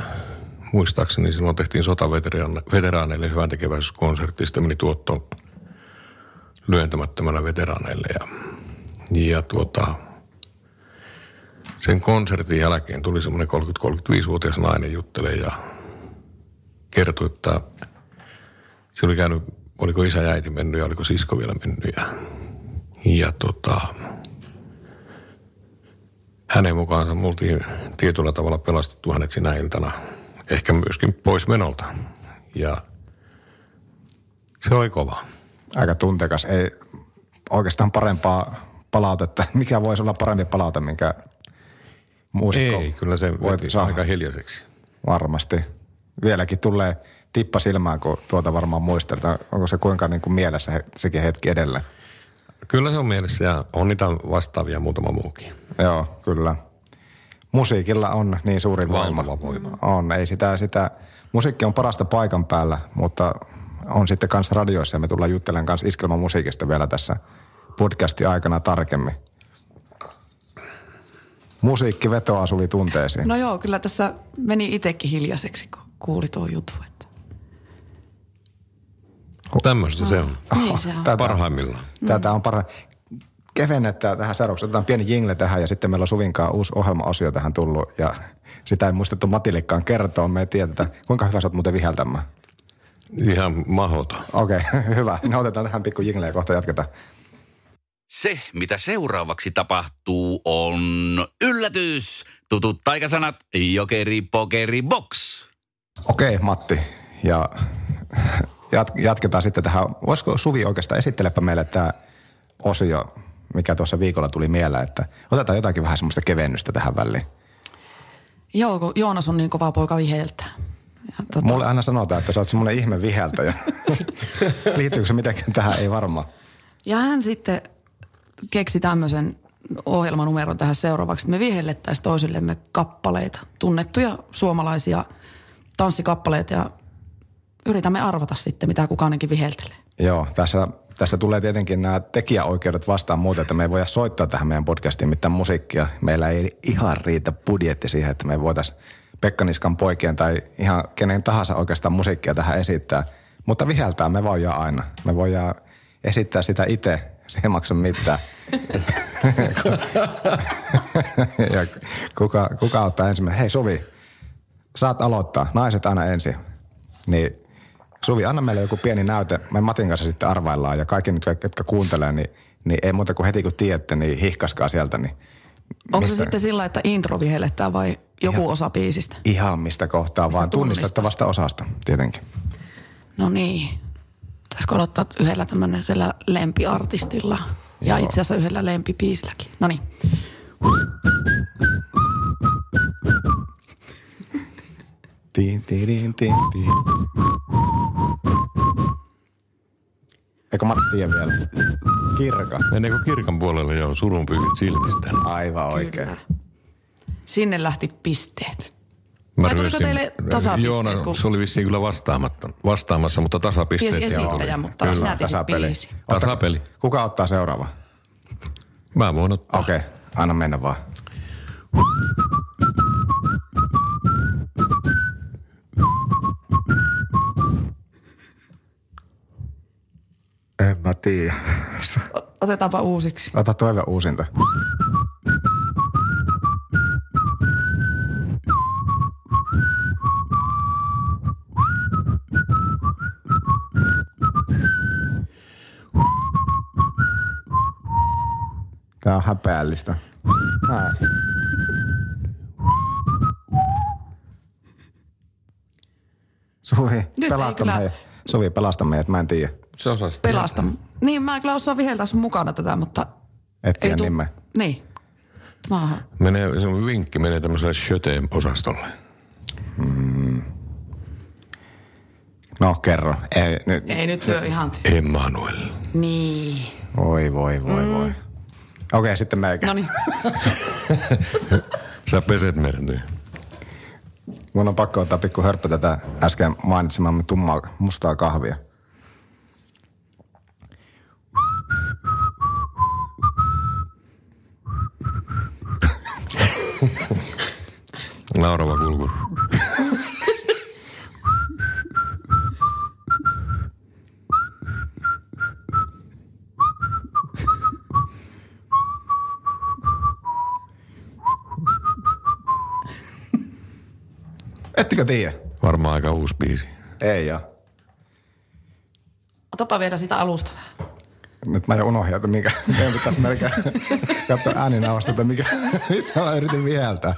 muistaakseni silloin tehtiin sotaveteraaneille hyvän tekeväisyyskonsertti, sitten meni tuotto lyöntämättömällä veteraaneille ja, ja tuota, sen konsertin jälkeen tuli semmoinen 30-35-vuotias nainen juttelee ja kertoi, että se oli käynyt, oliko isä ja äiti mennyt ja oliko sisko vielä mennyt ja, ja tota, hänen mukaansa multiin tietyllä tavalla pelastettu hänet sinä iltana, ehkä myöskin pois menolta. Ja se oli kova. Aika tuntekas. Ei oikeastaan parempaa palautetta. Mikä voisi olla parempi palaute, minkä muusikko Ei, kyllä se voit saa. aika hiljaiseksi. Varmasti. Vieläkin tulee tippa silmään, kun tuota varmaan muistelta. Onko se kuinka niin kuin mielessä sekin hetki edelleen? Kyllä se on mielessä ja on niitä vastaavia muutama muukin. Joo, kyllä. Musiikilla on niin suuri voima. voima. On, ei sitä, sitä, musiikki on parasta paikan päällä, mutta on sitten kanssa radioissa ja me tullaan juttelemaan kanssa iskelman musiikista vielä tässä podcastin aikana tarkemmin. Musiikki vetoaa suli tunteisiin. No joo, kyllä tässä meni itsekin hiljaiseksi, kun kuuli tuo juttu. Että. Tämmöistä se on. Niin se on. Tätä, Parhaimmillaan. tätä on parha. Kevennetään tähän seuraavaksi. Otetaan pieni jingle tähän ja sitten meillä on Suvinkaan uusi ohjelmaosio tähän tullut. Ja sitä ei muistettu Matilikkaan kertoa. Me ei tiedetä, kuinka hyvä sä oot muuten viheltämään. Ihan mahota. Okei, okay, hyvä. No otetaan tähän pikku jingle ja kohta jatketaan. Se, mitä seuraavaksi tapahtuu, on yllätys. Tutut taikasanat, jokeri, pokeri, box. Okei, okay, Matti. Ja jat, jatketaan sitten tähän. Voisiko Suvi oikeastaan esittelepä meille tämä osio, mikä tuossa viikolla tuli mieleen, että otetaan jotakin vähän semmoista kevennystä tähän väliin. Joo, kun Joonas on niin kova poika viheltää. Ja tota, Mulle aina sanotaan, että sä oot semmoinen ihme viheltäjä. Liittyykö se mitenkään tähän? Ei varmaan. Ja hän sitten keksi tämmöisen ohjelmanumeron tähän seuraavaksi, että me vihellettäisiin toisillemme kappaleita, tunnettuja suomalaisia tanssikappaleita ja yritämme arvata sitten, mitä kukaanenkin viheltelee. Joo, tässä, tässä tulee tietenkin nämä tekijäoikeudet vastaan muuten, että me ei voida soittaa tähän meidän podcastiin mitään musiikkia. Meillä ei ihan riitä budjetti siihen, että me voitaisiin Pekka Niskan poikien tai ihan kenen tahansa oikeastaan musiikkia tähän esittää. Mutta viheltää me voidaan aina. Me voidaan esittää sitä itse, se ei maksa mitään. ja kuka, kuka ottaa ensimmäinen? Hei Suvi, saat aloittaa. Naiset aina ensin. Niin Suvi, anna meille joku pieni näyte. Me Matin kanssa sitten arvaillaan ja kaikki, nyt, jotka kuuntelee, niin, niin ei muuta kuin heti kun tiedätte, niin hihkaskaa sieltä. Niin Onko se sitten sillä, että intro vihelletään vai joku osa biisistä? Ihan mistä kohtaa, Mistä vaan tunnistettavasta osasta tietenkin. No niin. Pitäisikö aloittaa yhdellä tämmöisellä lempiartistilla ja itse asiassa yhdellä lempibiisilläkin. No niin. Tiin, tiin, tiin, tiin, tiin. Eikö Matti tiedä vielä? Kirka. Meneekö kirkan puolelle jo surun pyyhit silmistä? Aivan oikein. Kyllä. Sinne lähti pisteet. Mä Vai teille tasapisteet, Joona, kun- se oli vissiin kyllä vastaamatta, vastaamassa, mutta tasapisteet Tiesi siellä esittäjä, oli. mutta Kyllä. sinä Tasapeli. biisi. Tasapeli. Kuka ottaa seuraava? Mä voin ottaa. Okei, okay, anna mennä vaan. En mä tiedä. Otetaanpa uusiksi. Ota toive uusinta. Tää on häpeällistä. Nää. Suvi, ei pelasta kyllä- meidät. Suvi, pelasta meidät, mä en tiedä. Se osasit. Pelasta. Niin, mä kyllä osaan viheltää sun mukana tätä, mutta... Et tiedä tuu- nimeä. Niin. Oon- Menee, se on vinkki menee tämmöiselle shöteen-osastolle. No kerro. Ei, nyt. Ei nyt lyö ihan Emmanuel. Niin. Voi, voi, voi, mm. voi. Okei, sitten meikä. No niin. Sä peset meidät niin. Mun on pakko ottaa pikku hörppä tätä äsken mainitsemamme tummaa mustaa kahvia. Naurava Ettekö tiedä? Varmaan aika uusi biisi. Ei joo. Otapa vielä sitä alusta vähän. Nyt mä jo unohdin, että mikä, meidän pitäisi melkein katsoa ääninauhasta, että mikä, mitä mä yritin viheltää.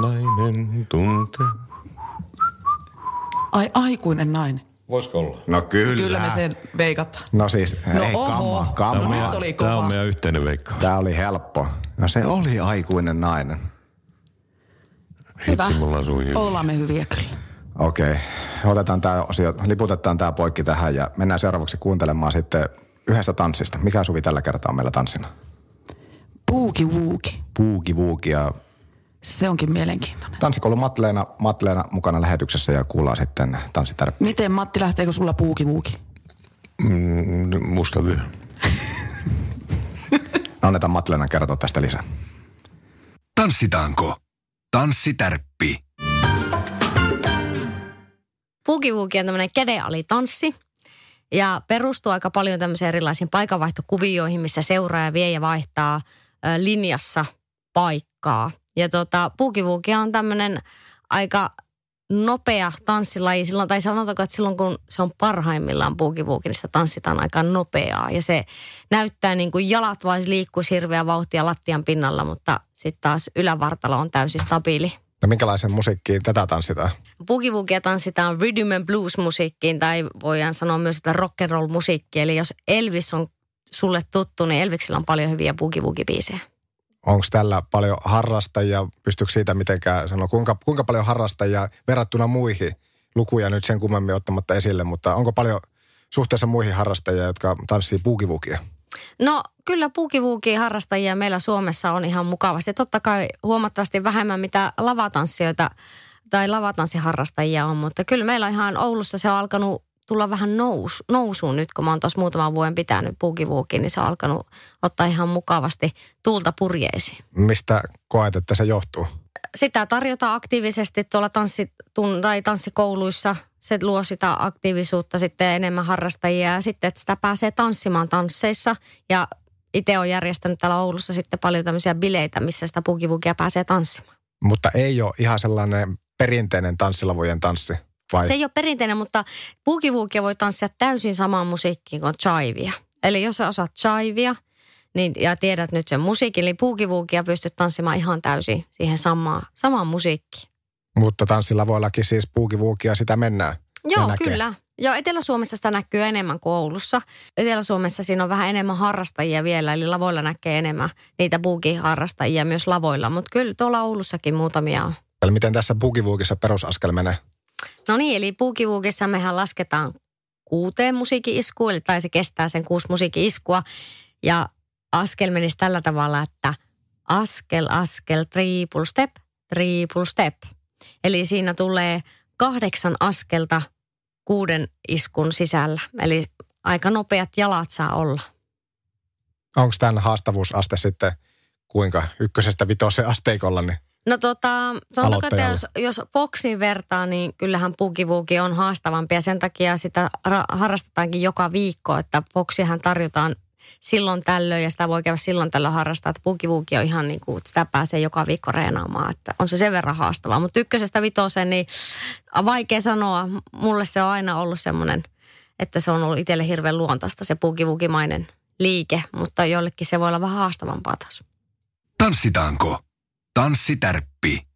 Nainen tuntee. Ai, aikuinen nainen. Voisiko olla? No kyllä. Kyllä me sen veikataan. No siis, No ei oho. kama, No kama. nyt oli Tämä kova. on meidän yhteinen veikkaus. Tää oli helppo. No se oli aikuinen nainen. Hitsi, mulla on. Ollaan me hyviä kyllä. Okei, otetaan tämä osio, liputetaan tämä poikki tähän ja mennään seuraavaksi kuuntelemaan sitten yhdestä tanssista. Mikä Suvi tällä kertaa on meillä tanssina? Puuki wuuki. Puuki Vuuki ja Se onkin mielenkiintoinen. Tanssikoulu Matleena, Matleena mukana lähetyksessä ja kuullaan sitten tanssitärppi. Miten Matti, lähteekö sulla puuki vuuki? Mm, musta vyö. Annetaan Matleena kertoa tästä lisää. Tanssitaanko? Tanssitärppi. Puukivuuki on tämmöinen kädenalitanssi ja perustuu aika paljon tämmöisiin erilaisiin paikanvaihtokuvioihin, missä seuraaja vie ja vaihtaa linjassa paikkaa. Ja tota, puukivuuki on tämmöinen aika nopea tanssilaji, silloin, tai sanotaanko, että silloin kun se on parhaimmillaan puukivuuki, niin sitä tanssitaan aika nopeaa. Ja se näyttää niin kuin jalat vaan liikkuisi hirveä vauhtia lattian pinnalla, mutta sitten taas ylävartalo on täysin stabiili. No minkälaisen musiikkiin tätä tanssitaan? Bugivugia tanssitaan rhythm and blues musiikkiin tai voidaan sanoa myös, että rock and roll musiikki. Eli jos Elvis on sulle tuttu, niin Elviksellä on paljon hyviä bugivugi-biisejä. Onko tällä paljon harrastajia? Pystyykö siitä mitenkään sanoa, kuinka, kuinka paljon harrastajia verrattuna muihin lukuja nyt sen kummemmin ottamatta esille, mutta onko paljon suhteessa muihin harrastajia, jotka tanssii bugivugia? No kyllä puukivuukin harrastajia meillä Suomessa on ihan mukavasti. Totta kai huomattavasti vähemmän mitä lavatanssijoita tai lavatanssiharrastajia on, mutta kyllä meillä on ihan Oulussa se on alkanut tulla vähän nous, nousuun nyt, kun mä oon tuossa muutaman vuoden pitänyt puukivuukin, niin se on alkanut ottaa ihan mukavasti tuulta purjeisiin. Mistä koet, että se johtuu? Sitä tarjotaan aktiivisesti tuolla tanssitun, tai tanssikouluissa. Se luo sitä aktiivisuutta sitten enemmän harrastajia ja sitten, että sitä pääsee tanssimaan tansseissa. Ja itse olen järjestänyt täällä Oulussa sitten paljon tämmöisiä bileitä, missä sitä pukivukia pääsee tanssimaan. Mutta ei ole ihan sellainen perinteinen tanssilavojen tanssi, vai? Se ei ole perinteinen, mutta pukivuukia voi tanssia täysin samaan musiikkiin kuin chivia. Eli jos sä osaat chivia niin, ja tiedät nyt sen musiikin, eli puukivuukia pystyt tanssimaan ihan täysin siihen samaan, samaan musiikkiin. Mutta tanssilavoillakin siis puukivuukia sitä mennään. Joo, näkee. kyllä. Joo, Etelä-Suomessa sitä näkyy enemmän kuin Oulussa. Etelä-Suomessa siinä on vähän enemmän harrastajia vielä, eli lavoilla näkee enemmän niitä buukiharrastajia myös lavoilla. Mutta kyllä tuolla Oulussakin muutamia on. Eli miten tässä bugivuukissa perusaskel menee? No niin, eli puukivuukissa mehän lasketaan kuuteen musiikki-iskuun, eli tai se kestää sen kuusi musiikki-iskua. Ja askel menisi tällä tavalla, että askel, askel, triple step, triple step. Eli siinä tulee kahdeksan askelta kuuden iskun sisällä. Eli aika nopeat jalat saa olla. Onko tämän haastavuusaste sitten kuinka ykkösestä vitoseen asteikolla? Niin No tota, sanotaanko, että jos, jos Foxin vertaa, niin kyllähän pukivuuki on haastavampi ja sen takia sitä ra- harrastetaankin joka viikko, että Foxihan tarjotaan silloin tällöin ja sitä voi käydä silloin tällöin harrastaa, että pukivuuki on ihan niin kuin, että sitä pääsee joka viikko reenaamaan, että on se sen verran haastavaa. Mutta ykkösestä vitoseen, niin vaikea sanoa, mulle se on aina ollut semmoinen, että se on ollut itselle hirveän luontaista se pukivukimainen liike, mutta jollekin se voi olla vähän haastavampaa taas. Tanssitaanko? Tanssitärppi.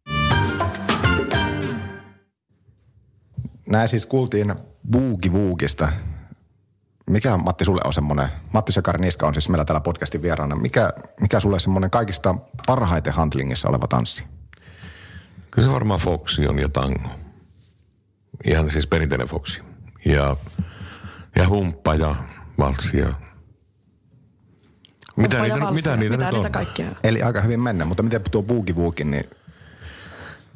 Näin siis kuultiin buugivuukista. Mikä Matti sulle on semmoinen, Matti Sakari Niska on siis meillä täällä podcastin vieraana. Mikä, mikä sulle semmoinen kaikista parhaiten handlingissa oleva tanssi? Kyllä se varmaan Foxi on ja tango. Ihan siis perinteinen Foxi. Ja, ja humppa ja valssi ja... Mitä niitä, valsseja, mitä niitä mitä nyt niitä on? kaikkia? Eli aika hyvin mennä, mutta miten tuo buugivuukin, niin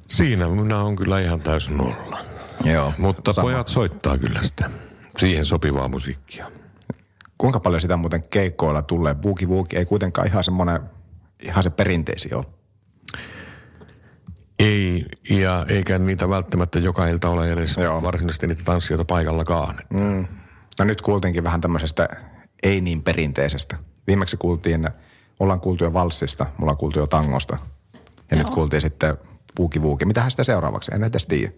Siinä minä on kyllä ihan täysin nolla. joo. Mutta sama. pojat soittaa kyllä sitä. Siihen sopivaa musiikkia. Kuinka paljon sitä muuten keikkoilla tulee? Buugivuuki ei kuitenkaan ihan semmoinen, ihan se perinteisi ole. Ei, ja eikä niitä välttämättä joka ilta ole edes Joo. varsinaisesti niitä tanssijoita paikallakaan. Mm. No nyt kuultiinkin vähän tämmöisestä ei niin perinteisestä. Viimeksi kuultiin, ollaan kuultu jo valssista, mulla on kuultu jo tangosta. Ja nyt kuultiin sitten puukivuuki. Mitähän sitä seuraavaksi? En edes tiedä.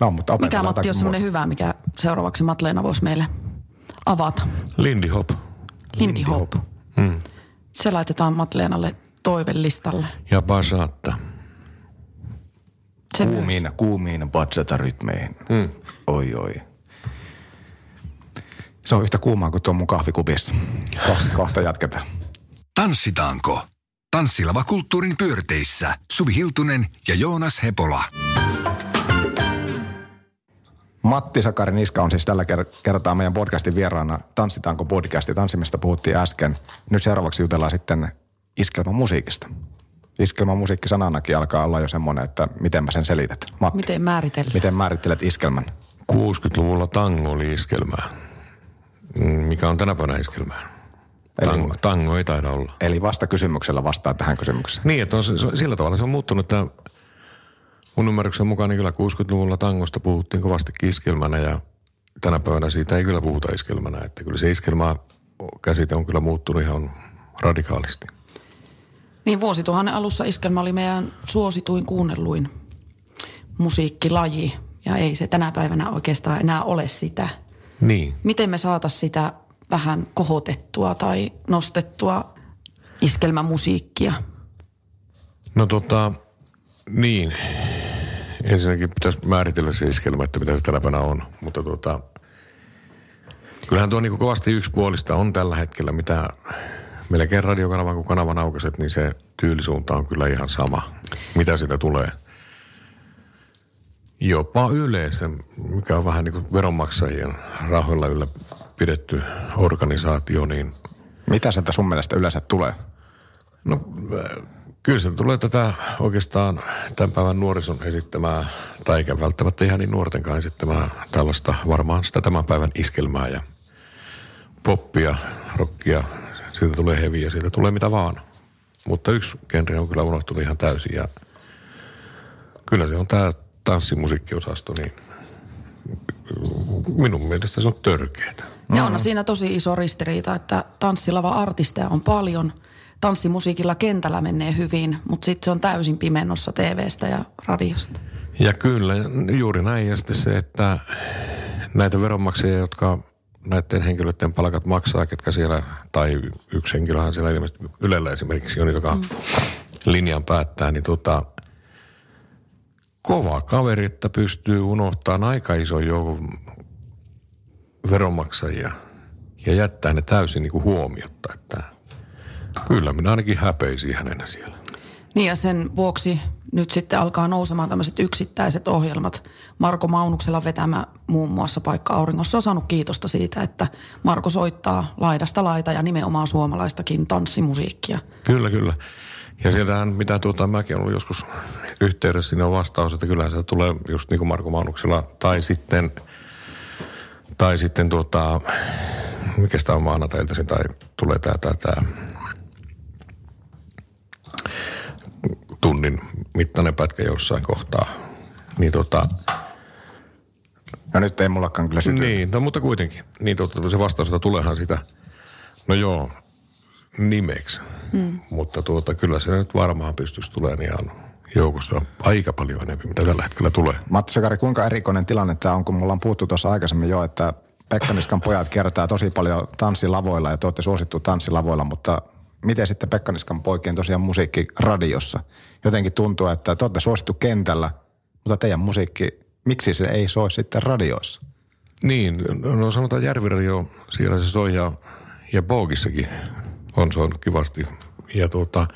No, mutta Mikä Matti on semmoinen hyvä, mikä seuraavaksi Matleena voisi meille avata? Lindy Hop. Lindy Hop. Mm. Se laitetaan Matleenalle toivelistalle. Ja Basata. Se myös. Kuumiin, kuumiin bachata-rytmeihin. Mm. Oi, oi. Se on yhtä kuumaa kuin tuo mun kahvikupissa. Kohta, kohta jatketaan. Tanssitaanko? Tanssilava kulttuurin pyörteissä Suvi Hiltunen ja Joonas Hepola. Matti Sakari Niska on siis tällä ker- kertaa meidän podcastin vieraana. Tanssitaanko podcasti? Tanssimista puhuttiin äsken. Nyt seuraavaksi jutellaan sitten iskelmän musiikista. Iskelmän musiikki sananakin alkaa olla jo semmoinen, että miten mä sen selität. Matti, Miten määritellään? miten määrittelet iskelmän? 60-luvulla tango oli iskelmää. Mm, Mikä on tänä päivänä iskelmää? Eli- Tango, tango ei taida olla. Eli vasta kysymyksellä vastaa tähän kysymykseen. Niin, että on, se, se- sillä tavalla se on muuttunut, että mun ymmärryksen mukaan niin kyllä 60-luvulla tangosta puhuttiin kovasti iskelmänä ja tänä päivänä siitä ei kyllä puhuta iskelmänä. Että kyllä se iskelmä käsite on kyllä muuttunut ihan radikaalisti. Niin vuosituhannen alussa iskelmä oli meidän suosituin kuunnelluin musiikkilaji. Ja ei se tänä päivänä oikeastaan enää ole sitä. Niin. Miten me saatas sitä vähän kohotettua tai nostettua iskelmämusiikkia? No tota, niin. Ensinnäkin pitäisi määritellä se iskelmä, että mitä se tänä on. Mutta tota, kyllähän tuo niin kovasti yksipuolista on tällä hetkellä, mitä melkein radiokanavan kuin kanavan aukaset, niin se tyylisuunta on kyllä ihan sama, mitä sitä tulee. Jopa yleensä, mikä on vähän niin kuin veronmaksajien rahoilla yllä pidetty organisaatio, niin Mitä sieltä sun mielestä yleensä tulee? No kyllä se tulee tätä oikeastaan tämän päivän nuorison esittämää, tai eikä välttämättä ihan niin nuortenkaan esittämää tällaista varmaan sitä tämän päivän iskelmää ja poppia, rockia, siitä tulee heviä, siitä tulee mitä vaan. Mutta yksi genre on kyllä unohtunut ihan täysin ja kyllä se on tämä tanssimusiikkiosasto, niin minun mielestä se on törkeetä. Ja on siinä tosi iso ristiriita, että tanssilava artisteja on paljon. Tanssimusiikilla kentällä menee hyvin, mutta sitten se on täysin pimennossa TVstä ja radiosta. Ja kyllä, juuri näin. Ja sitten se, että näitä veronmaksajia, jotka näiden henkilöiden palkat maksaa, ketkä siellä, tai yksi henkilöhän siellä ilmeisesti Ylellä esimerkiksi on, joka mm. linjan päättää, niin tota, kova kaveri, että pystyy unohtamaan aika ison joukon veronmaksajia ja jättää ne täysin niin kuin huomiotta, että kyllä minä ainakin häpeisin hänenä siellä. Niin ja sen vuoksi nyt sitten alkaa nousemaan tämmöiset yksittäiset ohjelmat. Marko Maunuksella vetämä muun muassa Paikka Auringossa on saanut kiitosta siitä, että Marko soittaa laidasta laita ja nimenomaan suomalaistakin tanssimusiikkia. Kyllä, kyllä. Ja sieltähän, mitä tuota, mäkin olen ollut joskus yhteydessä, niin on vastaus, että kyllähän se tulee just niin kuin Marko Maunuksella, tai sitten, tai sitten tuota, mikä sitä on maanantailtaisin, tai tulee tää, tää, tää, tunnin mittainen pätkä jossain kohtaa. Niin tota, No nyt ei mullakaan kyllä syty. niin, no mutta kuitenkin. Niin totta, se vastaus, että tuleehan sitä, no joo, nimeksi. Mm. Mutta tuota, kyllä se nyt varmaan pystyisi tulemaan ihan joukossa aika paljon enemmän, mitä tällä hetkellä tulee. Matti Sakari, kuinka erikoinen tilanne tämä on, kun me ollaan puhuttu tuossa aikaisemmin jo, että Pekka Niskan pojat kiertää tosi paljon tanssilavoilla ja te olette suosittu tanssilavoilla, mutta miten sitten Pekka Niskan poikien tosiaan musiikki radiossa? Jotenkin tuntuu, että te olette suosittu kentällä, mutta teidän musiikki, miksi se ei soi sitten radioissa? Niin, no sanotaan Järviradio, siellä se soi ja, ja Boogissakin on soinut kivasti. Ja tuota,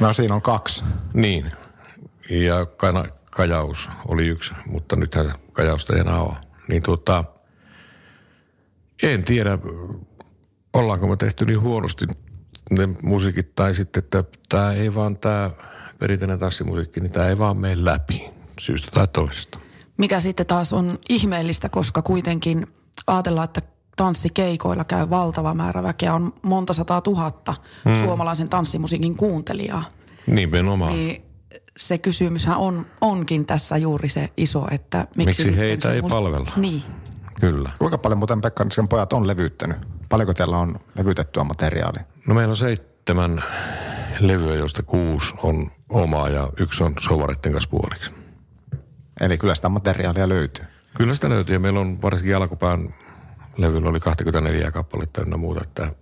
No siinä on kaksi. niin, ja kana, Kajaus oli yksi, mutta nythän Kajausta ei enää ole. Niin tuota, en tiedä, ollaanko me tehty niin huonosti ne musiikit, tai sitten, että tämä ei vaan, tämä perinteinen tanssimusiikki, niin tämä ei vaan mene läpi syystä tai toisesta. Mikä sitten taas on ihmeellistä, koska kuitenkin ajatellaan, että tanssikeikoilla käy valtava määrä väkeä, on monta sataa tuhatta hmm. suomalaisen tanssimusiikin kuuntelijaa. Nimenomaan. Niin se kysymyshän on, onkin tässä juuri se iso, että miksi, Miksi sitten heitä ei mus- palvella? Niin. Kyllä. Kuinka paljon muuten Pekka Niskan pojat on levyttänyt? Paljonko teillä on levytettyä materiaalia? No meillä on seitsemän levyä, joista kuusi on omaa ja yksi on sovareiden kanssa puoliksi. Eli kyllä sitä materiaalia löytyy. Kyllä sitä löytyy ja meillä on varsinkin alkupään levyllä oli 24 kappaletta ynnä muuta, että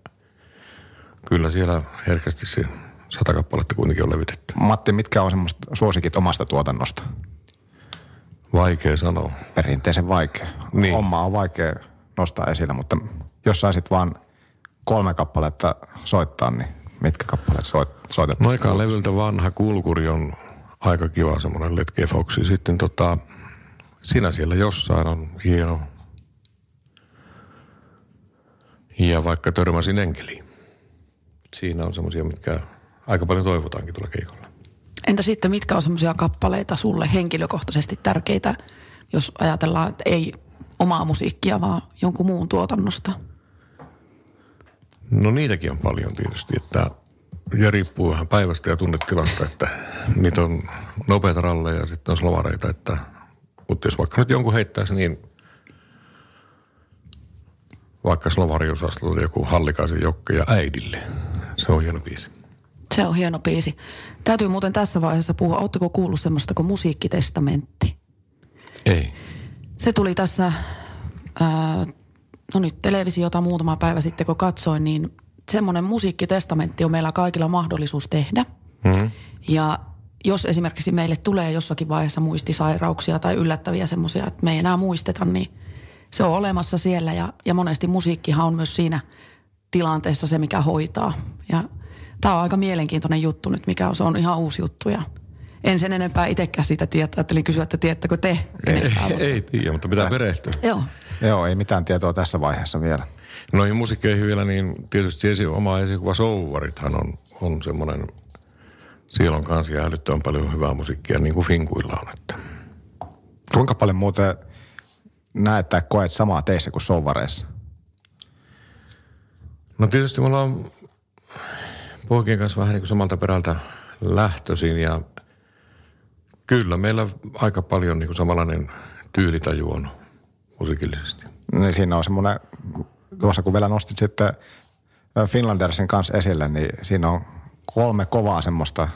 kyllä siellä herkästi se sata kappaletta kuitenkin on levytetty. Matti, mitkä on semmoista suosikit omasta tuotannosta? Vaikea sanoa. Perinteisen vaikea. Niin. Homma on vaikea nostaa esille, mutta jos saisit vaan kolme kappaletta soittaa, niin mitkä kappaleet soit, No soitettaisiin? eka levyltä vanha kulkuri on aika kiva semmoinen Letke Foxi. Sitten tota, sinä siellä jossain on hieno. Ja vaikka törmäsin enkeliin. Siinä on semmoisia, mitkä aika paljon toivotaankin tuolla keikolla. Entä sitten, mitkä on semmoisia kappaleita sulle henkilökohtaisesti tärkeitä, jos ajatellaan, että ei omaa musiikkia, vaan jonkun muun tuotannosta? No niitäkin on paljon tietysti, että ja riippuu vähän päivästä ja tunnetilasta, että niitä on nopeita ralleja ja sitten on slovareita, että mutta jos vaikka nyt jonkun heittäisi, niin vaikka slovariosastolla joku Hallikaisen Jokke ja äidille. Se on hieno biisi. Se on hieno biisi. Täytyy muuten tässä vaiheessa puhua, ootteko kuullut semmoista kuin musiikkitestamentti? Ei. Se tuli tässä, ää, no nyt televisiota muutama päivä sitten kun katsoin, niin semmoinen musiikkitestamentti on meillä kaikilla mahdollisuus tehdä. Mm-hmm. Ja jos esimerkiksi meille tulee jossakin vaiheessa muistisairauksia tai yllättäviä semmoisia, että me ei enää muisteta, niin se on olemassa siellä ja, ja monesti musiikkihan on myös siinä tilanteessa se, mikä hoitaa. Ja tämä on aika mielenkiintoinen juttu nyt, mikä on, se on ihan uusi juttu ja en sen enempää itsekään siitä tietää. Ajattelin kysyä, että tiedättekö te enempää. Ei, ei tiedä, mutta pitää perehtyä. Joo. Joo, ei mitään tietoa tässä vaiheessa vielä. Noihin musiikkeihin vielä, niin tietysti esi- oma esikuva Souvarithan on, on semmoinen, siellä on kanssa älyttömän paljon hyvää musiikkia, niin kuin Finkuilla on. Että. Kuinka paljon muuten näet tai koet samaa teissä kuin Souvareissa? No tietysti me ollaan poikien kanssa vähän niin kuin samalta perältä lähtöisin ja kyllä meillä aika paljon niin kuin samanlainen tyylitaju on musiikillisesti. Niin siinä on semmoinen, tuossa kun vielä nostit sitten Finlandersin kanssa esille, niin siinä on kolme kovaa semmoista,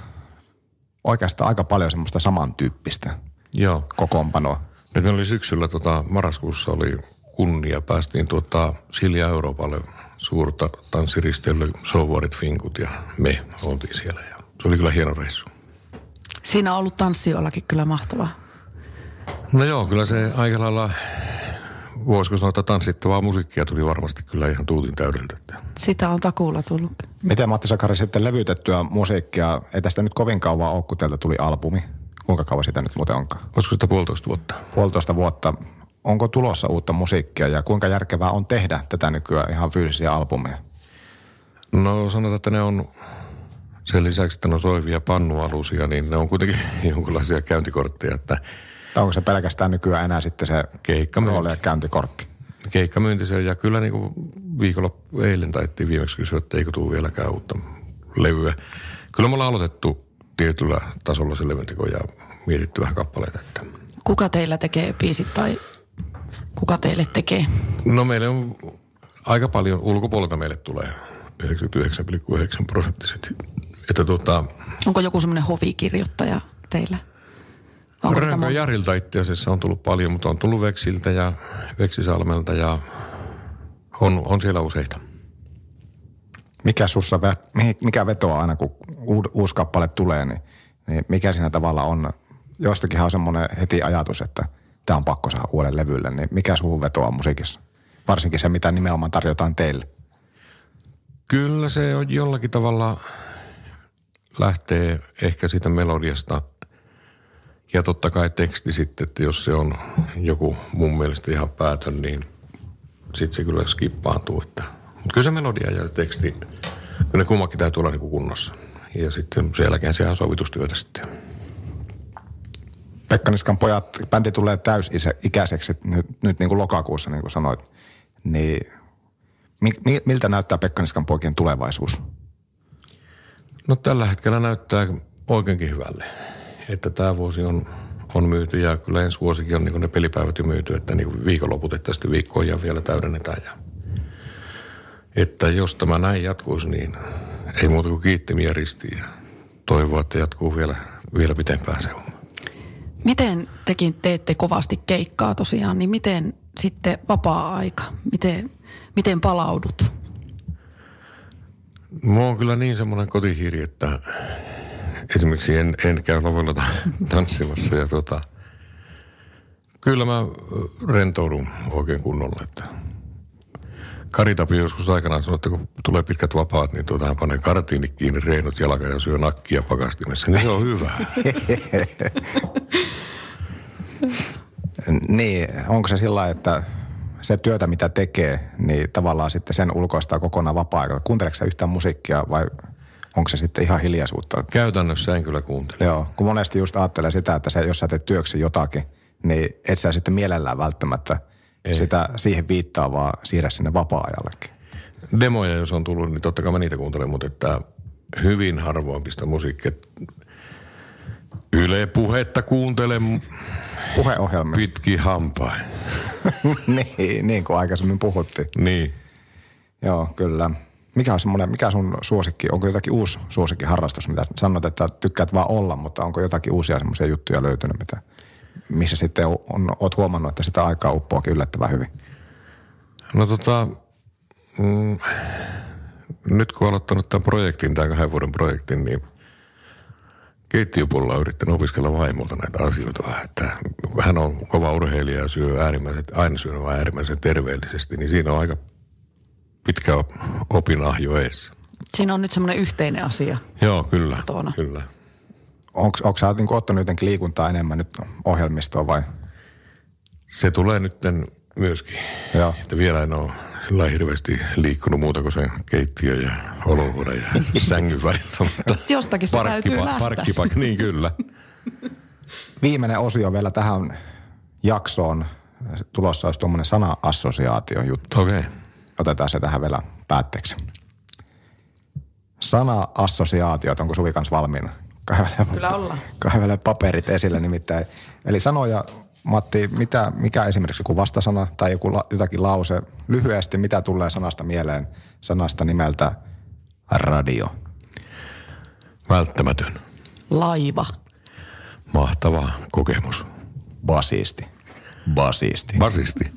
oikeastaan aika paljon semmoista samantyyppistä Joo. kokoonpanoa. Nyt meillä oli syksyllä, tota, marraskuussa oli kunnia, päästiin tuota, Silja Euroopalle suurta tanssiristeilyä, Sovarit, Finkut ja me oltiin siellä. Ja se oli kyllä hieno reissu. Siinä on ollut tanssijoillakin kyllä mahtavaa. No joo, kyllä se aika lailla, voisiko sanoa, että tanssittavaa musiikkia tuli varmasti kyllä ihan tuutin täydeltä. Sitä on takuulla tullut. Miten Matti Sakari sitten levytettyä musiikkia, ei tästä nyt kovin kauan ole, kun teiltä tuli albumi. Kuinka kauan sitä nyt muuten onkaan? Olisiko sitä puolitoista vuotta? Puolitoista vuotta. Onko tulossa uutta musiikkia ja kuinka järkevää on tehdä tätä nykyään ihan fyysisiä albumeja? No sanotaan, että ne on sen lisäksi, että ne on soivia pannualusia, niin ne on kuitenkin jonkinlaisia käyntikortteja, että onko se pelkästään nykyään enää sitten se Keikkamyynti. ja käyntikortti? keikkamyynti se, ja kyllä niin kuin viikonloppu eilen taittiin viimeksi kysyä, että eikö tule vieläkään uutta levyä. Kyllä me ollaan aloitettu tietyllä tasolla se levynteko ja mietitty vähän kappaleita. Että. Kuka teillä tekee biisit tai kuka teille tekee? No meille on aika paljon, ulkopuolelta meille tulee 99,9 prosenttiset. Että tota, Onko joku semmoinen hovikirjoittaja teillä? Onko Rönkö Jarilta itse asiassa on tullut paljon, mutta on tullut Veksiltä ja Veksisalmelta ja on, on siellä useita. Mikä sussa, mikä vetoaa aina, kun uusi kappale tulee, niin, niin mikä siinä tavalla on? Jostakinhan on semmoinen heti ajatus, että tämä on pakko saada uuden levylle, niin mikä suhun vetoaa musiikissa? Varsinkin se, mitä nimenomaan tarjotaan teille. Kyllä se on jollakin tavalla lähtee ehkä siitä melodiasta ja totta kai teksti sitten, että jos se on joku mun mielestä ihan päätön, niin sitten se kyllä skippaantuu. Että. Mutta kyllä se melodia ja teksti, kyllä ne kummakin täytyy olla niin kunnossa. Ja sitten sen jälkeen sehän on sovitustyötä sitten. Pekka Niskan pojat, bändi tulee täysikäiseksi nyt, nyt niin kuin lokakuussa, niin kuin sanoit. Niin mi, mi, miltä näyttää Pekka Niskan poikien tulevaisuus? No tällä hetkellä näyttää oikeinkin hyvälle. Että tämä vuosi on, on myyty ja kyllä ensi vuosikin on niin ne pelipäivät jo myyty, että niin viikonloput, että sitten viikkoja vielä täydennetään. Ja, että jos tämä näin jatkuisi, niin ei muuta kuin kiittimiä ristiin ja toivoa, että jatkuu vielä, vielä pitempään se homma. Miten tekin teette kovasti keikkaa tosiaan, niin miten sitten vapaa-aika? Miten, miten palaudut? Mulla on kyllä niin semmoinen kotihiiri, että esimerkiksi en, en käy lavalla ta- tanssimassa ja tota, kyllä mä rentoudun oikein kunnolla, että Kari Tapio joskus aikanaan sanoi, että kun tulee pitkät vapaat, niin tuota, hän panee kartiinit kiinni, reinut jalka ja syö nakkia pakastimessa, niin se on hyvä. Niin, onko se sillä että se työtä, mitä tekee, niin tavallaan sitten sen ulkoistaa kokonaan vapaa-aikana. Kuunteleeko sä yhtään musiikkia vai onko se sitten ihan hiljaisuutta? Käytännössä en kyllä kuuntele. Joo, kun monesti just ajattelee sitä, että se, jos sä teet työksi jotakin, niin et sä sitten mielellään välttämättä Ei. sitä siihen viittaa, vaan siirrä sinne vapaa-ajallekin. Demoja, jos on tullut, niin totta kai mä niitä kuuntelen, mutta että hyvin harvoin pistä musiikkia. Yle puhetta kuuntelen Puheohjelmia. pitki hampain. niin, niin kuin aikaisemmin puhuttiin. Niin. Joo, kyllä. Mikä on semmoinen, mikä sun suosikki, onko jotakin uusi suosikkiharrastus, mitä sanot, että tykkäät vaan olla, mutta onko jotakin uusia semmoisia juttuja löytynyt, mitä, missä sitten on, on, oot huomannut, että sitä aikaa uppoakin yllättävän hyvin? No tota, mm, nyt kun olen aloittanut tämän projektin, tämän kahden vuoden projektin, niin keittiöpuolella on yrittänyt opiskella vaimolta näitä asioita vähän, että hän on kova urheilija ja syö äärimmäisen, aina syö vaan äärimmäisen terveellisesti, niin siinä on aika pitkä opinahjo eessä. Siinä on nyt semmoinen yhteinen asia. Joo, kyllä, Kotona. kyllä. Onko, sä niin ottanut jotenkin liikuntaa enemmän nyt ohjelmistoon vai? Se tulee nyt myöskin, Joo. että vielä en ole sillä hirveästi liikkunut muuta kuin sen keittiö ja olohuone ja sängyn välillä. Mutta Jostakin se täytyy lähteä. Parkkipaikka, niin kyllä. Viimeinen osio vielä tähän jaksoon. Tulossa olisi tuommoinen sana-assosiaatio juttu. Okei. Okay. Otetaan se tähän vielä päätteeksi. Sana-assosiaatiot, onko Suvi kanssa valmiina? Kaivele, Kyllä ollaan. Kaivele paperit esille nimittäin. Eli sanoja, Matti, mitä, mikä esimerkiksi joku vastasana tai joku la, jotakin lause, lyhyesti, mitä tulee sanasta mieleen, sanasta nimeltä radio? Välttämätön. Laiva. Mahtava kokemus. Basisti. Basisti. Basisti.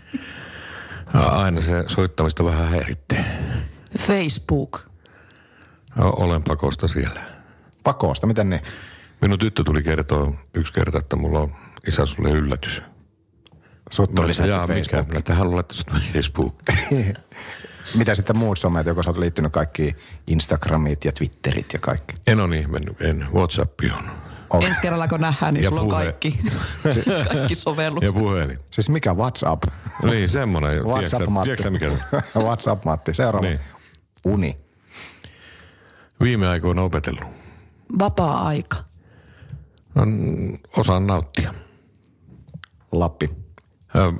Aina se soittamista vähän häiritsee. Facebook. Olen pakosta siellä. Pakosta, miten niin? Minun tyttö tuli kertoa yksi kerta, että mulla on isä sulle yllätys. Sut lisätty jaa, mikä? Facebook. Mä, että hän on laittanut Facebook. Mitä sitten muut somet, joko sä oot liittynyt kaikki Instagramit ja Twitterit ja kaikki? En ole niin mennyt, en. Whatsapp on. On. Ensi kerralla kun nähdään, niin Ja sulla on puhe. kaikki, kaikki sovellut. Ja puhelin. Siis mikä WhatsApp? Niin, semmoinen. WhatsApp Tiedätkö, Matti. tiedätkö sä mikä se on? WhatsApp Matti. Seuraava. Niin. Uni. Viime aikoina opetellut. Vapaa-aika. On- Osaan nauttia. Lappi. Ö,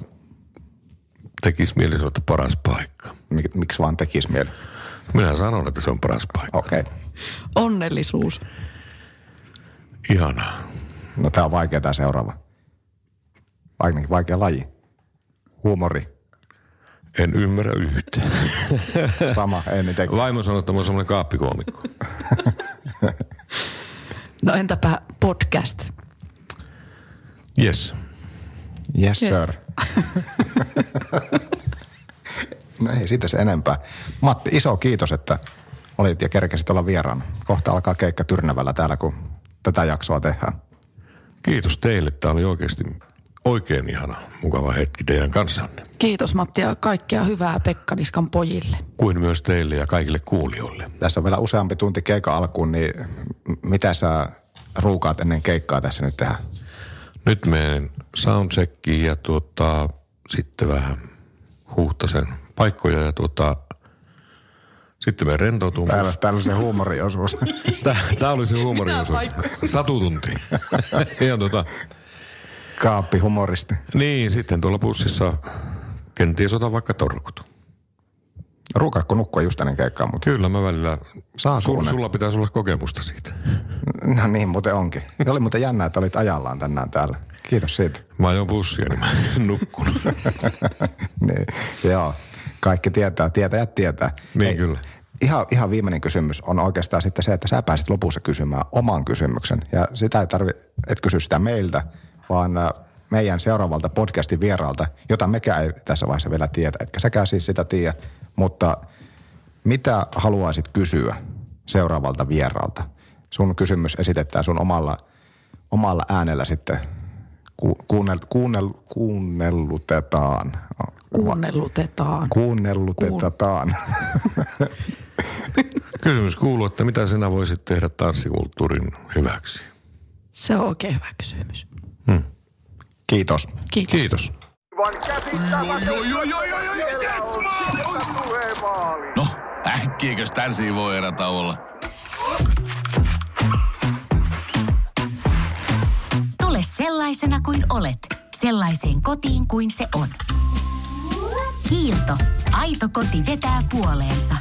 Tekisi mieli sanoa, että paras paikka. Mik, miksi vaan tekis mieli? Minä sanon, että se on paras paikka. Okei. Okay. Onnellisuus. Ihanaa. No tää on vaikea tää seuraava. Ainakin vaikea laji. Huumori. En ymmärrä yhtään. Sama, en niitä. Vaimo sanoi, että mä oon semmoinen kaappikoomikko. No entäpä podcast? Yes. Yes, Yes. sir. no ei siitä se enempää. Matti, iso kiitos, että olit ja kerkesit olla vieraana. Kohta alkaa keikka Tyrnävällä täällä, kun tätä jaksoa tehdään. Kiitos teille. Tämä oli oikeasti oikein ihana, mukava hetki teidän kanssanne. Kiitos Matti ja kaikkea hyvää Pekka Niskan pojille. Kuin myös teille ja kaikille kuulijoille. Tässä on vielä useampi tunti keikan alkuun, niin mitä sä ruukaat ennen keikkaa tässä nyt tehdä? Nyt menen soundcheckiin ja tuota, sitten vähän huhtasen paikkoja ja tuota, sitten me rentoutumaan. Täällä, täällä on se huumoriosuus. Tämä oli se huumoriosuus. Satutunti. ja tota, Kaappi humoristi. niin, sitten tuolla bussissa kenties otan vaikka torkut. Ruukaatko nukkua just ennen keikkaa, mutta Kyllä mä välillä, Saa sul, sulla pitäisi olla kokemusta siitä. no niin muuten onkin. Ja oli muuten jännä, että olit ajallaan tänään täällä. Kiitos siitä. Mä ajoin bussia, niin mä en nukkunut. niin, joo, kaikki tietää, tietäjät tietää. Niin, kyllä. Ihan, ihan viimeinen kysymys on oikeastaan sitten se, että sä pääsit lopussa kysymään oman kysymyksen. Ja sitä ei tarvi, et kysy sitä meiltä, vaan äh, meidän seuraavalta podcastin vieraalta, jota mekään ei tässä vaiheessa vielä tiedä. Etkä säkään siis sitä tiedä, mutta mitä haluaisit kysyä seuraavalta vieraalta? Sun kysymys esitetään sun omalla, omalla äänellä sitten ku, kuunnel, kuunnel, kuunnellutetaan. Kuunnellutetaan. Kuunnellutetaan. Kysymys kuuluu, että mitä sinä voisit tehdä tanssikulttuurin hyväksi? Se on oikein hyvä kysymys. Mm. Kiitos. Kiitos. Kiitos. No, äkkiäkös tän erata olla. Tule sellaisena kuin olet, sellaiseen kotiin kuin se on. Kiilto. Aito koti vetää puoleensa.